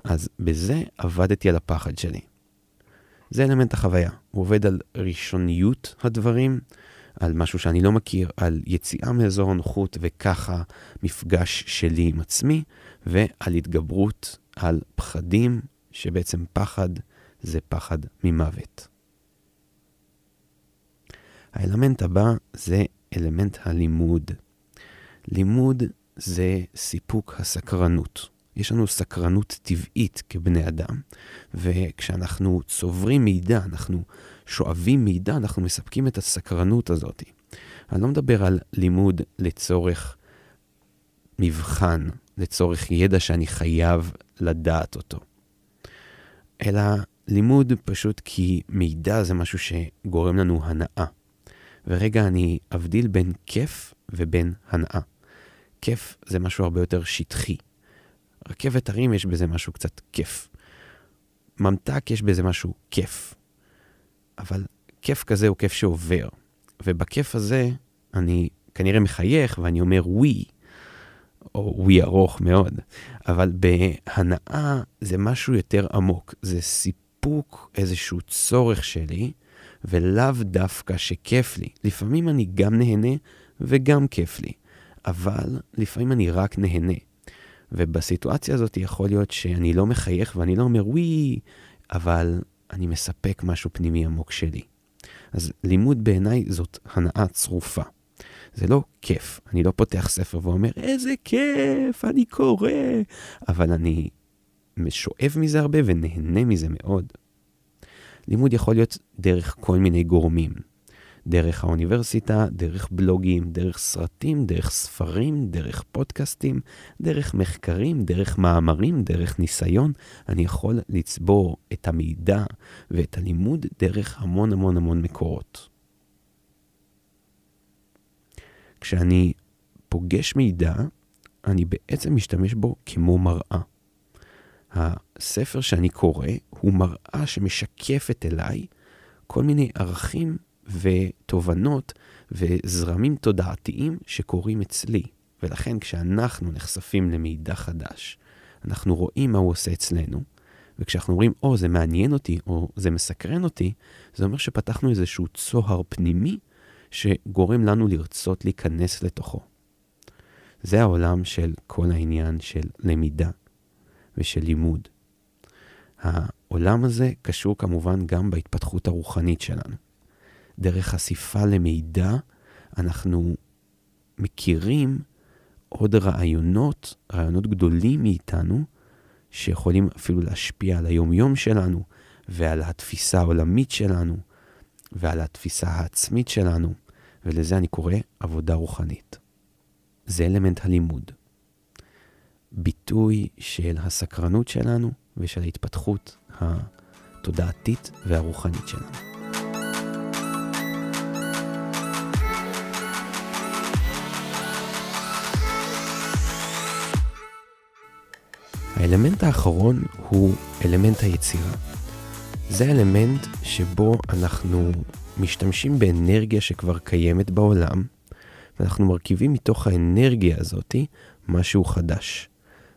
אז בזה עבדתי על הפחד שלי. זה אלמנט החוויה. הוא עובד על ראשוניות הדברים, על משהו שאני לא מכיר, על יציאה מאזור הנוחות וככה מפגש שלי עם עצמי, ועל התגברות על פחדים, שבעצם פחד זה פחד ממוות. האלמנט הבא זה אלמנט הלימוד. לימוד זה סיפוק הסקרנות. יש לנו סקרנות טבעית כבני אדם, וכשאנחנו צוברים מידע, אנחנו שואבים מידע, אנחנו מספקים את הסקרנות הזאת. אני לא מדבר על לימוד לצורך מבחן, לצורך ידע שאני חייב לדעת אותו, אלא לימוד פשוט כי מידע זה משהו שגורם לנו הנאה. ורגע, אני אבדיל בין כיף ובין הנאה. כיף זה משהו הרבה יותר שטחי. רכבת הרים יש בזה משהו קצת כיף. ממתק יש בזה משהו כיף. אבל כיף כזה הוא כיף שעובר. ובכיף הזה אני כנראה מחייך ואני אומר ווי, או ווי ארוך מאוד, אבל בהנאה זה משהו יותר עמוק. זה סיפוק איזשהו צורך שלי, ולאו דווקא שכיף לי. לפעמים אני גם נהנה וגם כיף לי. אבל לפעמים אני רק נהנה. ובסיטואציה הזאת יכול להיות שאני לא מחייך ואני לא אומר וואי, אבל אני מספק משהו פנימי עמוק שלי. אז לימוד בעיניי זאת הנאה צרופה. זה לא כיף, אני לא פותח ספר ואומר, איזה כיף, אני קורא, אבל אני שואב מזה הרבה ונהנה מזה מאוד. לימוד יכול להיות דרך כל מיני גורמים. דרך האוניברסיטה, דרך בלוגים, דרך סרטים, דרך ספרים, דרך פודקאסטים, דרך מחקרים, דרך מאמרים, דרך ניסיון. אני יכול לצבור את המידע ואת הלימוד דרך המון המון המון מקורות. כשאני פוגש מידע, אני בעצם משתמש בו כמו מראה. הספר שאני קורא הוא מראה שמשקפת אליי כל מיני ערכים ותובנות וזרמים תודעתיים שקורים אצלי. ולכן כשאנחנו נחשפים למידע חדש, אנחנו רואים מה הוא עושה אצלנו, וכשאנחנו אומרים, או, oh, זה מעניין אותי, או זה מסקרן אותי, זה אומר שפתחנו איזשהו צוהר פנימי שגורם לנו לרצות להיכנס לתוכו. זה העולם של כל העניין של למידה ושל לימוד. העולם הזה קשור כמובן גם בהתפתחות הרוחנית שלנו. דרך חשיפה למידע אנחנו מכירים עוד רעיונות, רעיונות גדולים מאיתנו, שיכולים אפילו להשפיע על היומיום שלנו ועל התפיסה העולמית שלנו ועל התפיסה העצמית שלנו, ולזה אני קורא עבודה רוחנית. זה אלמנט הלימוד. ביטוי של הסקרנות שלנו ושל ההתפתחות התודעתית והרוחנית שלנו. האלמנט האחרון הוא אלמנט היצירה. זה אלמנט שבו אנחנו משתמשים באנרגיה שכבר קיימת בעולם, ואנחנו מרכיבים מתוך האנרגיה הזאתי משהו חדש.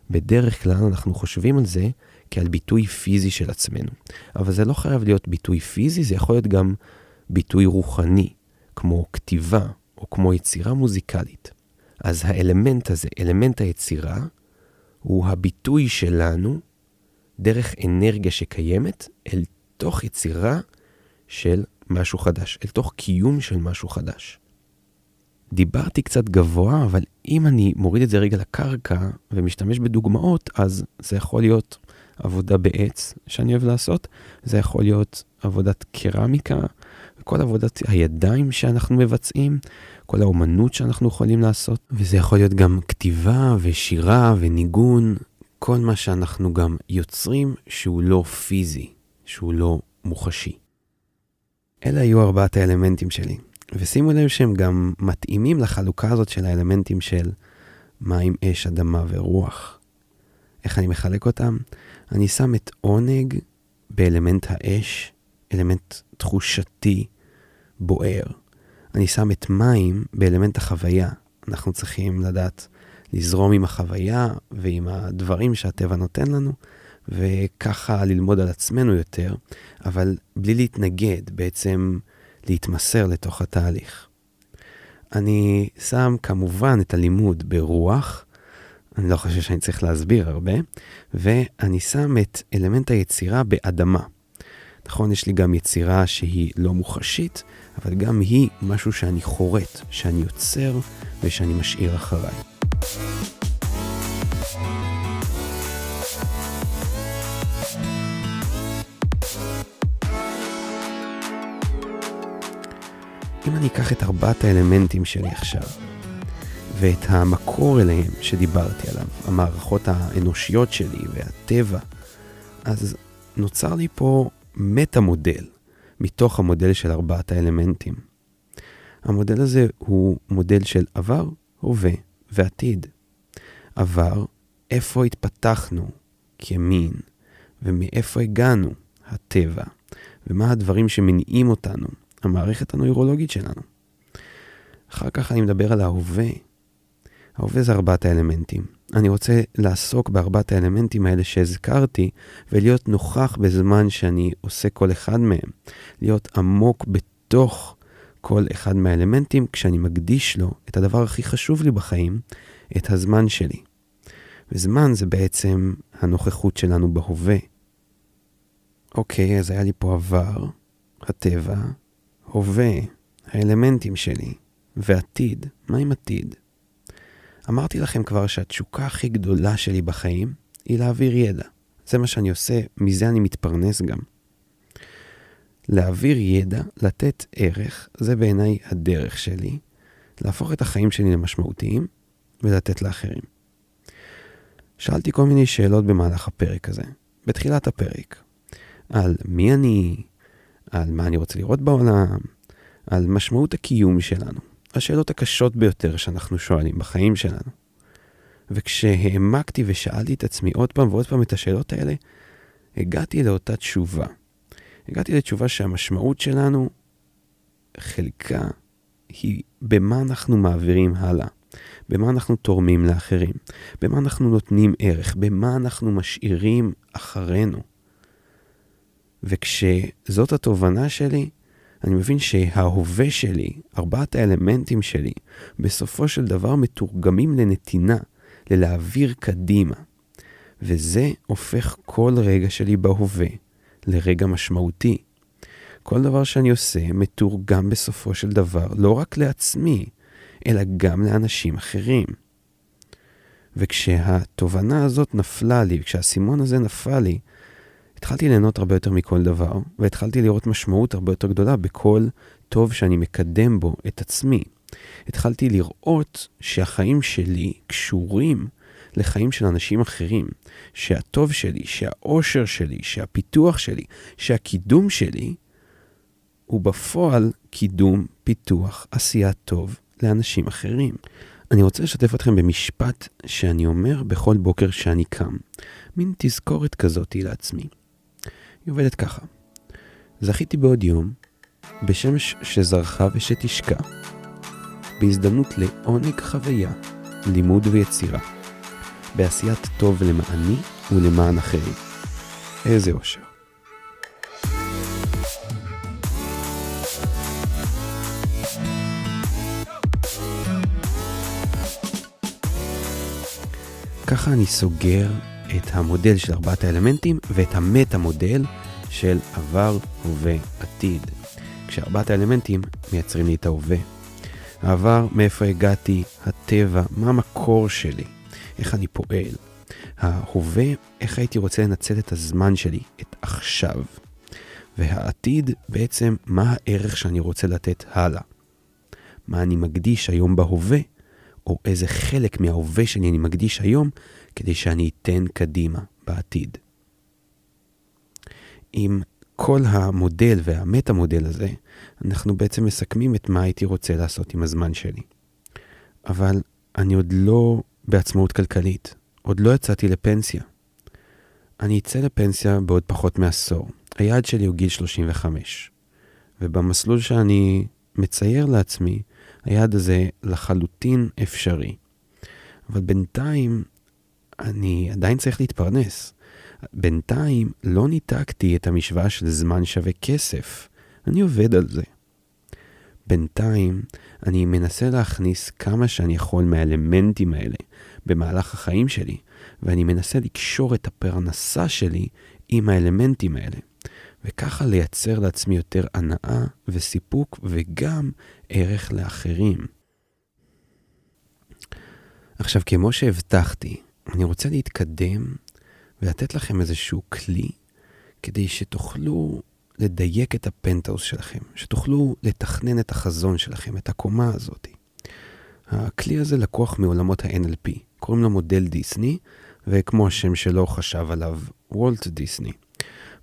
בדרך כלל אנחנו חושבים על זה כעל ביטוי פיזי של עצמנו. אבל זה לא חייב להיות ביטוי פיזי, זה יכול להיות גם ביטוי רוחני, כמו כתיבה או כמו יצירה מוזיקלית. אז האלמנט הזה, אלמנט היצירה, הוא הביטוי שלנו דרך אנרגיה שקיימת אל תוך יצירה של משהו חדש, אל תוך קיום של משהו חדש. דיברתי קצת גבוה, אבל אם אני מוריד את זה רגע לקרקע ומשתמש בדוגמאות, אז זה יכול להיות עבודה בעץ שאני אוהב לעשות, זה יכול להיות עבודת קרמיקה, כל עבודת הידיים שאנחנו מבצעים, כל האומנות שאנחנו יכולים לעשות, וזה יכול להיות גם כתיבה ושירה וניגון, כל מה שאנחנו גם יוצרים שהוא לא פיזי, שהוא לא מוחשי. אלה היו ארבעת האלמנטים שלי. ושימו לב שהם גם מתאימים לחלוקה הזאת של האלמנטים של מים, אש, אדמה ורוח. איך אני מחלק אותם? אני שם את עונג באלמנט האש, אלמנט תחושתי, בוער. אני שם את מים באלמנט החוויה. אנחנו צריכים לדעת לזרום עם החוויה ועם הדברים שהטבע נותן לנו, וככה ללמוד על עצמנו יותר, אבל בלי להתנגד, בעצם להתמסר לתוך התהליך. אני שם כמובן את הלימוד ברוח, אני לא חושב שאני צריך להסביר הרבה, ואני שם את אלמנט היצירה באדמה. נכון, יש לי גם יצירה שהיא לא מוחשית, אבל גם היא משהו שאני חורט, שאני יוצר ושאני משאיר אחריי. אם אני אקח את ארבעת האלמנטים שלי עכשיו, ואת המקור אליהם שדיברתי עליו, המערכות האנושיות שלי והטבע, אז נוצר לי פה מטה מודל מתוך המודל של ארבעת האלמנטים. המודל הזה הוא מודל של עבר, הווה ועתיד. עבר, איפה התפתחנו כמין, ומאיפה הגענו, הטבע, ומה הדברים שמניעים אותנו, המערכת הנוירולוגית שלנו. אחר כך אני מדבר על ההווה. ההווה זה ארבעת האלמנטים. אני רוצה לעסוק בארבעת האלמנטים האלה שהזכרתי, ולהיות נוכח בזמן שאני עושה כל אחד מהם. להיות עמוק בתוך כל אחד מהאלמנטים, כשאני מקדיש לו את הדבר הכי חשוב לי בחיים, את הזמן שלי. וזמן זה בעצם הנוכחות שלנו בהווה. אוקיי, אז היה לי פה עבר, הטבע, הווה, האלמנטים שלי, ועתיד, מה עם עתיד? אמרתי לכם כבר שהתשוקה הכי גדולה שלי בחיים היא להעביר ידע. זה מה שאני עושה, מזה אני מתפרנס גם. להעביר ידע, לתת ערך, זה בעיניי הדרך שלי, להפוך את החיים שלי למשמעותיים ולתת לאחרים. שאלתי כל מיני שאלות במהלך הפרק הזה, בתחילת הפרק, על מי אני, על מה אני רוצה לראות בעולם, על משמעות הקיום שלנו, השאלות הקשות ביותר שאנחנו שואלים בחיים שלנו. וכשהעמקתי ושאלתי את עצמי עוד פעם ועוד פעם את השאלות האלה, הגעתי לאותה תשובה. הגעתי לתשובה שהמשמעות שלנו, חלקה, היא במה אנחנו מעבירים הלאה, במה אנחנו תורמים לאחרים, במה אנחנו נותנים ערך, במה אנחנו משאירים אחרינו. וכשזאת התובנה שלי, אני מבין שההווה שלי, ארבעת האלמנטים שלי, בסופו של דבר מתורגמים לנתינה, ללהעביר קדימה. וזה הופך כל רגע שלי בהווה לרגע משמעותי. כל דבר שאני עושה מתורגם בסופו של דבר לא רק לעצמי, אלא גם לאנשים אחרים. וכשהתובנה הזאת נפלה לי, כשהאסימון הזה נפל לי, התחלתי ליהנות הרבה יותר מכל דבר, והתחלתי לראות משמעות הרבה יותר גדולה בכל טוב שאני מקדם בו את עצמי. התחלתי לראות שהחיים שלי קשורים לחיים של אנשים אחרים, שהטוב שלי, שהאושר שלי, שהפיתוח שלי, שהקידום שלי, הוא בפועל קידום, פיתוח, עשיית טוב לאנשים אחרים. אני רוצה לשתף אתכם במשפט שאני אומר בכל בוקר שאני קם. מין תזכורת כזאתי לעצמי. היא עובדת ככה. זכיתי בעוד יום, בשמש שזרחה ושתשקע, בהזדמנות לעונג חוויה, לימוד ויצירה, בעשיית טוב למעני ולמען אחרים. איזה אושר. ככה אני סוגר את המודל של ארבעת האלמנטים ואת המטה מודל של עבר, הווה, עתיד. כשארבעת האלמנטים מייצרים לי את ההווה. העבר, מאיפה הגעתי, הטבע, מה המקור שלי, איך אני פועל. ההווה, איך הייתי רוצה לנצל את הזמן שלי, את עכשיו. והעתיד, בעצם, מה הערך שאני רוצה לתת הלאה. מה אני מקדיש היום בהווה, או איזה חלק מההווה שלי אני מקדיש היום, כדי שאני אתן קדימה בעתיד. עם כל המודל והמטה מודל הזה, אנחנו בעצם מסכמים את מה הייתי רוצה לעשות עם הזמן שלי. אבל אני עוד לא בעצמאות כלכלית, עוד לא יצאתי לפנסיה. אני אצא לפנסיה בעוד פחות מעשור. היעד שלי הוא גיל 35. ובמסלול שאני מצייר לעצמי, היעד הזה לחלוטין אפשרי. אבל בינתיים אני עדיין צריך להתפרנס. בינתיים לא ניתקתי את המשוואה של זמן שווה כסף. אני עובד על זה. בינתיים אני מנסה להכניס כמה שאני יכול מהאלמנטים האלה במהלך החיים שלי, ואני מנסה לקשור את הפרנסה שלי עם האלמנטים האלה, וככה לייצר לעצמי יותר הנאה וסיפוק וגם ערך לאחרים. עכשיו, כמו שהבטחתי, אני רוצה להתקדם ולתת לכם איזשהו כלי כדי שתוכלו לדייק את הפנטהאוס שלכם, שתוכלו לתכנן את החזון שלכם, את הקומה הזאת. הכלי הזה לקוח מעולמות ה-NLP, קוראים לו מודל דיסני, וכמו השם שלו חשב עליו, וולט דיסני.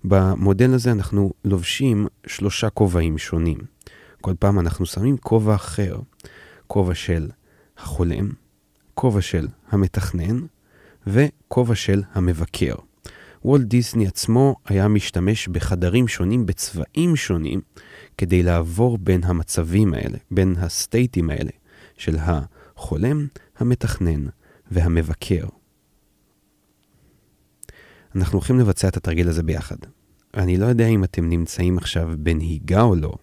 במודל הזה אנחנו לובשים שלושה כובעים שונים. כל פעם אנחנו שמים כובע אחר, כובע של החולם, כובע של המתכנן וכובע של המבקר. וולט דיסני עצמו היה משתמש בחדרים שונים בצבעים שונים כדי לעבור בין המצבים האלה, בין הסטייטים האלה של החולם, המתכנן והמבקר. אנחנו הולכים לבצע את התרגיל הזה ביחד. אני לא יודע אם אתם נמצאים עכשיו בנהיגה או לא.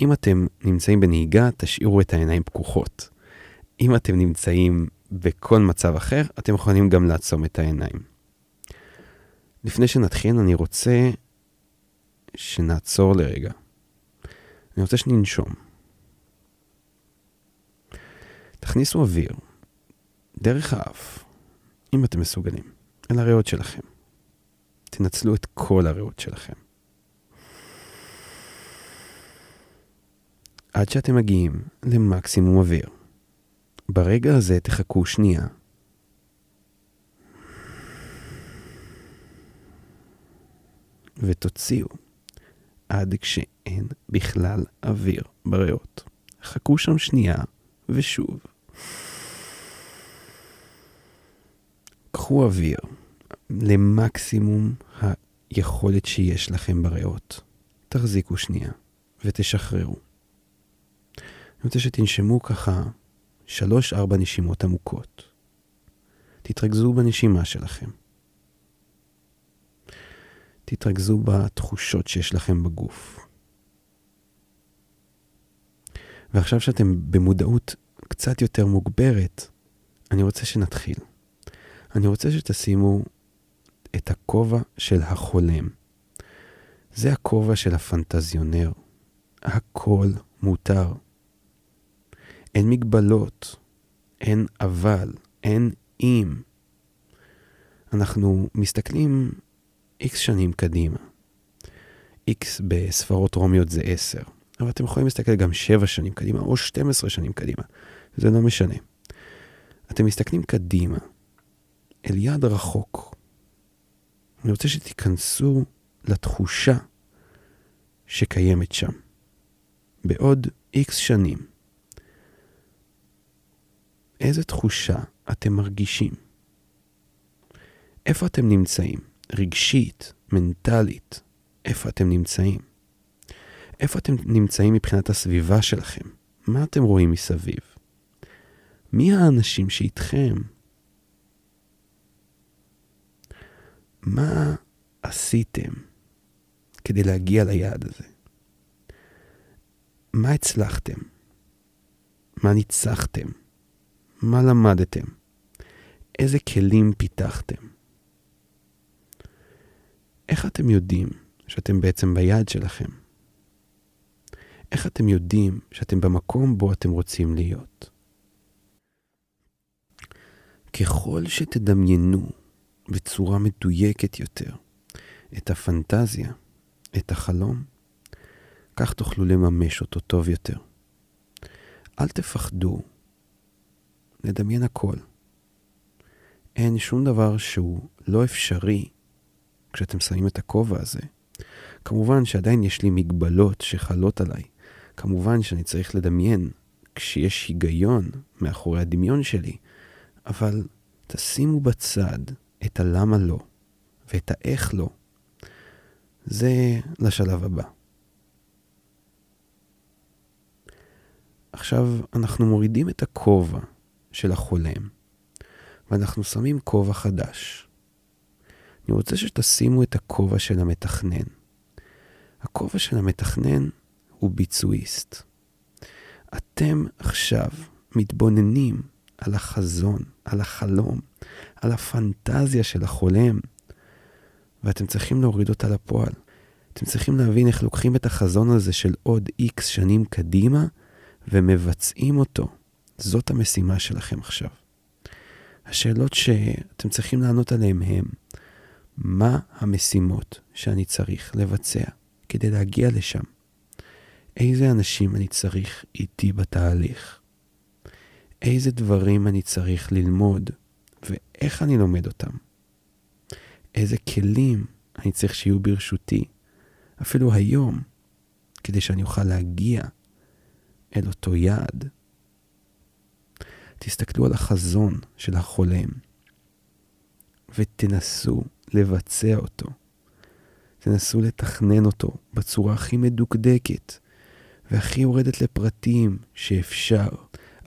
אם אתם נמצאים בנהיגה, תשאירו את העיניים פקוחות. אם אתם נמצאים בכל מצב אחר, אתם יכולים גם לעצום את העיניים. לפני שנתחיל, אני רוצה שנעצור לרגע. אני רוצה שננשום. תכניסו אוויר דרך האף, אם אתם מסוגלים, אל הריאות שלכם. תנצלו את כל הריאות שלכם. עד שאתם מגיעים למקסימום אוויר. ברגע הזה תחכו שנייה. ותוציאו עד כשאין בכלל אוויר בריאות. חכו שם שנייה ושוב. קחו אוויר למקסימום היכולת שיש לכם בריאות. תחזיקו שנייה ותשחררו. אני רוצה שתנשמו ככה שלוש-ארבע נשימות עמוקות. תתרכזו בנשימה שלכם. תתרכזו בתחושות שיש לכם בגוף. ועכשיו שאתם במודעות קצת יותר מוגברת, אני רוצה שנתחיל. אני רוצה שתשימו את הכובע של החולם. זה הכובע של הפנטזיונר. הכל מותר. אין מגבלות, אין אבל, אין אם. אנחנו מסתכלים איקס שנים קדימה. איקס בספרות רומיות זה עשר, אבל אתם יכולים להסתכל גם שבע שנים קדימה או 12 שנים קדימה, זה לא משנה. אתם מסתכלים קדימה, אל יעד רחוק. אני רוצה שתיכנסו לתחושה שקיימת שם. בעוד איקס שנים, איזה תחושה אתם מרגישים? איפה אתם נמצאים? רגשית, מנטלית, איפה אתם נמצאים? איפה אתם נמצאים מבחינת הסביבה שלכם? מה אתם רואים מסביב? מי האנשים שאיתכם? מה עשיתם כדי להגיע ליעד הזה? מה הצלחתם? מה ניצחתם? מה למדתם? איזה כלים פיתחתם? איך אתם יודעים שאתם בעצם ביעד שלכם? איך אתם יודעים שאתם במקום בו אתם רוצים להיות? ככל שתדמיינו בצורה מדויקת יותר את הפנטזיה, את החלום, כך תוכלו לממש אותו טוב יותר. אל תפחדו לדמיין הכל. אין שום דבר שהוא לא אפשרי כשאתם שמים את הכובע הזה. כמובן שעדיין יש לי מגבלות שחלות עליי. כמובן שאני צריך לדמיין כשיש היגיון מאחורי הדמיון שלי, אבל תשימו בצד את הלמה לא ואת האיך לא. זה לשלב הבא. עכשיו אנחנו מורידים את הכובע של החולם, ואנחנו שמים כובע חדש. אני רוצה שתשימו את הכובע של המתכנן. הכובע של המתכנן הוא ביצועיסט. אתם עכשיו מתבוננים על החזון, על החלום, על הפנטזיה של החולם, ואתם צריכים להוריד אותה לפועל. אתם צריכים להבין איך לוקחים את החזון הזה של עוד איקס שנים קדימה ומבצעים אותו. זאת המשימה שלכם עכשיו. השאלות שאתם צריכים לענות עליהן הן, מה המשימות שאני צריך לבצע כדי להגיע לשם? איזה אנשים אני צריך איתי בתהליך? איזה דברים אני צריך ללמוד ואיך אני לומד אותם? איזה כלים אני צריך שיהיו ברשותי, אפילו היום, כדי שאני אוכל להגיע אל אותו יעד. תסתכלו על החזון של החולם ותנסו לבצע אותו. תנסו לתכנן אותו בצורה הכי מדוקדקת והכי יורדת לפרטים שאפשר.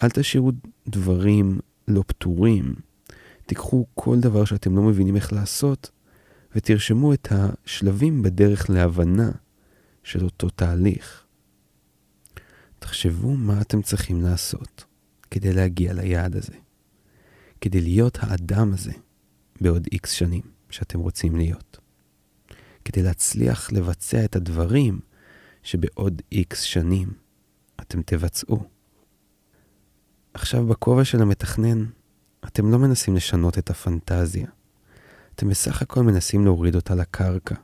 אל תשאירו דברים לא פתורים. תיקחו כל דבר שאתם לא מבינים איך לעשות ותרשמו את השלבים בדרך להבנה של אותו תהליך. תחשבו מה אתם צריכים לעשות כדי להגיע ליעד הזה, כדי להיות האדם הזה בעוד איקס שנים שאתם רוצים להיות, כדי להצליח לבצע את הדברים שבעוד איקס שנים אתם תבצעו. עכשיו בכובע של המתכנן, אתם לא מנסים לשנות את הפנטזיה. אתם בסך הכל מנסים להוריד אותה לקרקע,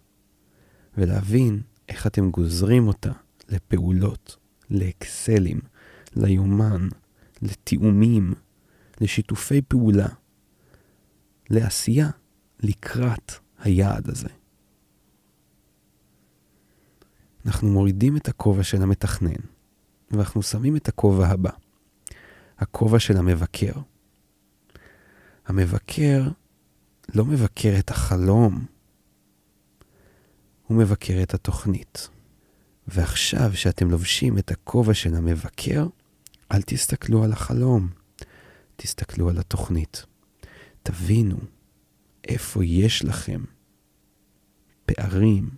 ולהבין איך אתם גוזרים אותה לפעולות, לאקסלים, ליומן, לתיאומים, לשיתופי פעולה, לעשייה לקראת היעד הזה. אנחנו מורידים את הכובע של המתכנן, ואנחנו שמים את הכובע הבא, הכובע של המבקר. המבקר לא מבקר את החלום, הוא מבקר את התוכנית. ועכשיו שאתם לובשים את הכובע של המבקר, אל תסתכלו על החלום, תסתכלו על התוכנית. תבינו איפה יש לכם פערים,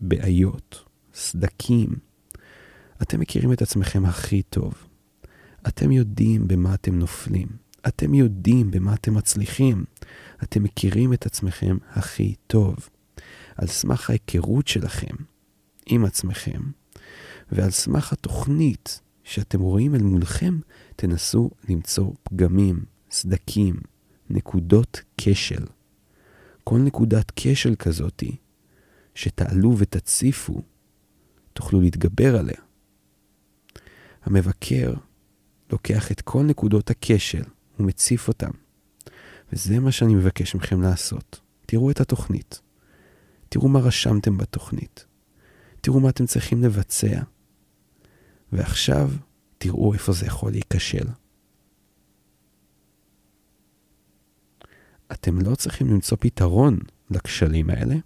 בעיות, סדקים. אתם מכירים את עצמכם הכי טוב. אתם יודעים במה אתם נופלים. אתם יודעים במה אתם מצליחים. אתם מכירים את עצמכם הכי טוב. על סמך ההיכרות שלכם עם עצמכם, ועל סמך התוכנית שאתם רואים אל מולכם, תנסו למצוא פגמים, סדקים, נקודות כשל. כל נקודת כשל כזאתי, שתעלו ותציפו, תוכלו להתגבר עליה. המבקר לוקח את כל נקודות הכשל ומציף אותם. וזה מה שאני מבקש מכם לעשות. תראו את התוכנית. תראו מה רשמתם בתוכנית. תראו מה אתם צריכים לבצע. ועכשיו תראו איפה זה יכול להיכשל. אתם לא צריכים למצוא פתרון לכשלים האלה,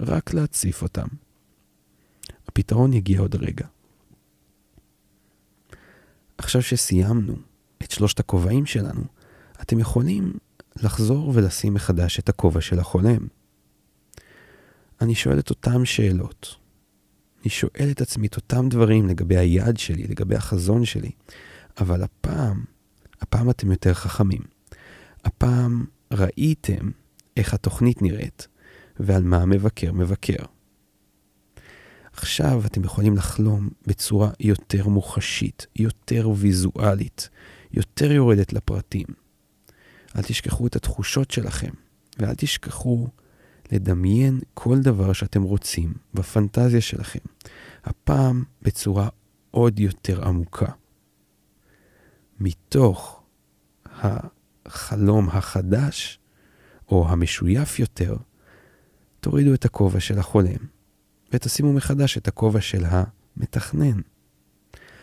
רק להציף אותם. הפתרון יגיע עוד רגע. עכשיו שסיימנו את שלושת הכובעים שלנו, אתם יכולים לחזור ולשים מחדש את הכובע של החולם. אני שואל את אותם שאלות. אני שואל את עצמי את אותם דברים לגבי היעד שלי, לגבי החזון שלי, אבל הפעם, הפעם אתם יותר חכמים. הפעם ראיתם איך התוכנית נראית ועל מה המבקר מבקר. עכשיו אתם יכולים לחלום בצורה יותר מוחשית, יותר ויזואלית, יותר יורדת לפרטים. אל תשכחו את התחושות שלכם, ואל תשכחו לדמיין כל דבר שאתם רוצים בפנטזיה שלכם, הפעם בצורה עוד יותר עמוקה. מתוך החלום החדש, או המשויף יותר, תורידו את הכובע של החולם, ותשימו מחדש את הכובע של המתכנן.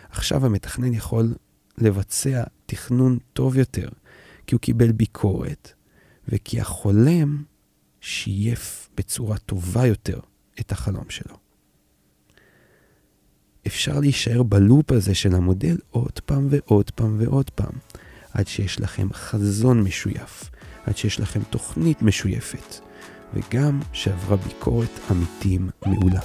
עכשיו המתכנן יכול לבצע תכנון טוב יותר, כי הוא קיבל ביקורת, וכי החולם שייף בצורה טובה יותר את החלום שלו. אפשר להישאר בלופ הזה של המודל עוד פעם ועוד פעם ועוד פעם, עד שיש לכם חזון משויף, עד שיש לכם תוכנית משויפת, וגם שעברה ביקורת עמיתים מעולה.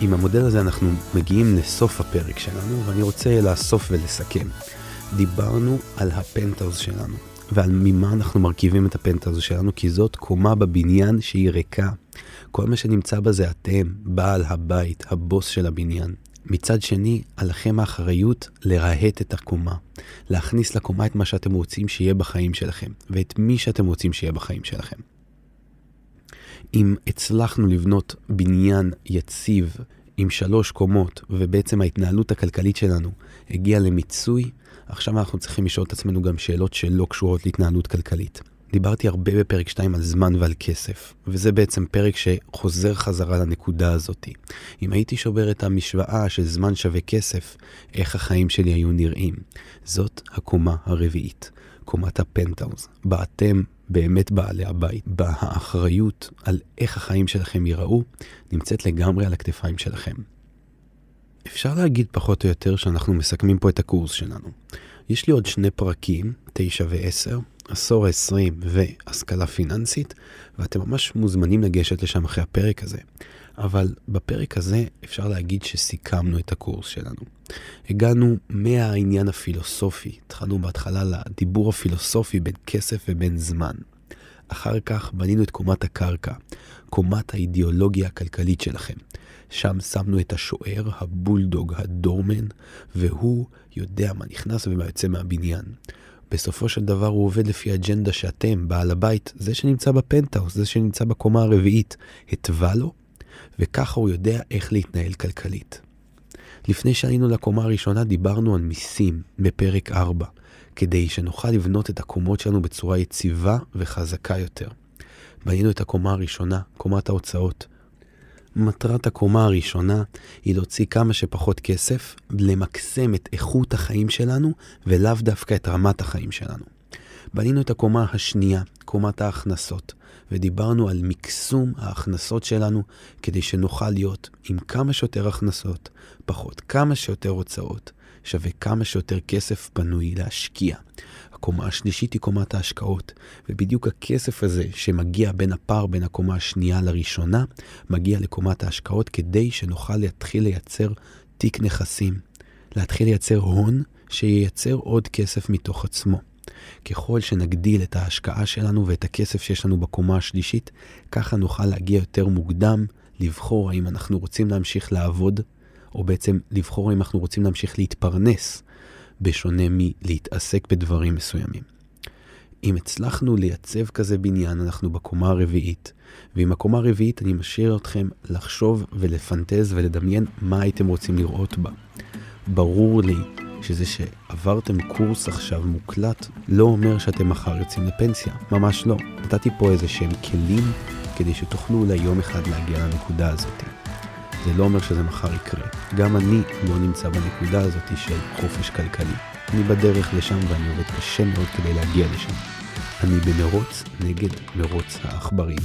עם המודל הזה אנחנו מגיעים לסוף הפרק שלנו, ואני רוצה לאסוף ולסכם. דיברנו על הפנטהאוז שלנו, ועל ממה אנחנו מרכיבים את הפנטהאוז שלנו, כי זאת קומה בבניין שהיא ריקה. כל מה שנמצא בה זה אתם, בעל הבית, הבוס של הבניין. מצד שני, עליכם האחריות לרהט את הקומה, להכניס לקומה את מה שאתם רוצים שיהיה בחיים שלכם, ואת מי שאתם רוצים שיהיה בחיים שלכם. אם הצלחנו לבנות בניין יציב עם שלוש קומות, ובעצם ההתנהלות הכלכלית שלנו הגיעה למיצוי, עכשיו אנחנו צריכים לשאול את עצמנו גם שאלות שלא קשורות להתנהלות כלכלית. דיברתי הרבה בפרק 2 על זמן ועל כסף, וזה בעצם פרק שחוזר חזרה לנקודה הזאת. אם הייתי שובר את המשוואה של זמן שווה כסף, איך החיים שלי היו נראים? זאת הקומה הרביעית, קומת הפנטהאוז, בה אתם באמת בעלי הבית, בה האחריות על איך החיים שלכם ייראו, נמצאת לגמרי על הכתפיים שלכם. אפשר להגיד פחות או יותר שאנחנו מסכמים פה את הקורס שלנו. יש לי עוד שני פרקים, 9 ו-10, עשור ה-20 והשכלה פיננסית, ואתם ממש מוזמנים לגשת לשם אחרי הפרק הזה. אבל בפרק הזה אפשר להגיד שסיכמנו את הקורס שלנו. הגענו מהעניין הפילוסופי, התחלנו בהתחלה לדיבור הפילוסופי בין כסף ובין זמן. אחר כך בנינו את קומת הקרקע, קומת האידיאולוגיה הכלכלית שלכם. שם שמנו את השוער, הבולדוג, הדורמן, והוא יודע מה נכנס ומה יוצא מהבניין. בסופו של דבר הוא עובד לפי אג'נדה שאתם, בעל הבית, זה שנמצא בפנטהאוס, זה שנמצא בקומה הרביעית, התווה לו, וככה הוא יודע איך להתנהל כלכלית. לפני שעלינו לקומה הראשונה דיברנו על מיסים בפרק 4, כדי שנוכל לבנות את הקומות שלנו בצורה יציבה וחזקה יותר. בנינו את הקומה הראשונה, קומת ההוצאות. מטרת הקומה הראשונה היא להוציא כמה שפחות כסף, למקסם את איכות החיים שלנו ולאו דווקא את רמת החיים שלנו. בנינו את הקומה השנייה, קומת ההכנסות, ודיברנו על מקסום ההכנסות שלנו כדי שנוכל להיות עם כמה שיותר הכנסות, פחות כמה שיותר הוצאות, שווה כמה שיותר כסף פנוי להשקיע. הקומה השלישית היא קומת ההשקעות, ובדיוק הכסף הזה שמגיע בין הפער בין הקומה השנייה לראשונה, מגיע לקומת ההשקעות כדי שנוכל להתחיל לייצר תיק נכסים, להתחיל לייצר הון שייצר עוד כסף מתוך עצמו. ככל שנגדיל את ההשקעה שלנו ואת הכסף שיש לנו בקומה השלישית, ככה נוכל להגיע יותר מוקדם, לבחור האם אנחנו רוצים להמשיך לעבוד, או בעצם לבחור האם אנחנו רוצים להמשיך להתפרנס, בשונה מלהתעסק בדברים מסוימים. אם הצלחנו לייצב כזה בניין, אנחנו בקומה הרביעית, ועם הקומה הרביעית אני משאיר אתכם לחשוב ולפנטז ולדמיין מה הייתם רוצים לראות בה. ברור לי שזה שעברתם קורס עכשיו מוקלט, לא אומר שאתם מחר יוצאים לפנסיה, ממש לא. נתתי פה איזה שהם כלים כדי שתוכלו אולי יום אחד להגיע לנקודה הזאת. זה לא אומר שזה מחר יקרה. גם אני לא נמצא בנקודה הזאת של חופש כלכלי. אני בדרך לשם ואני עובד קשה מאוד כדי להגיע לשם. אני במרוץ נגד מרוץ העכברים.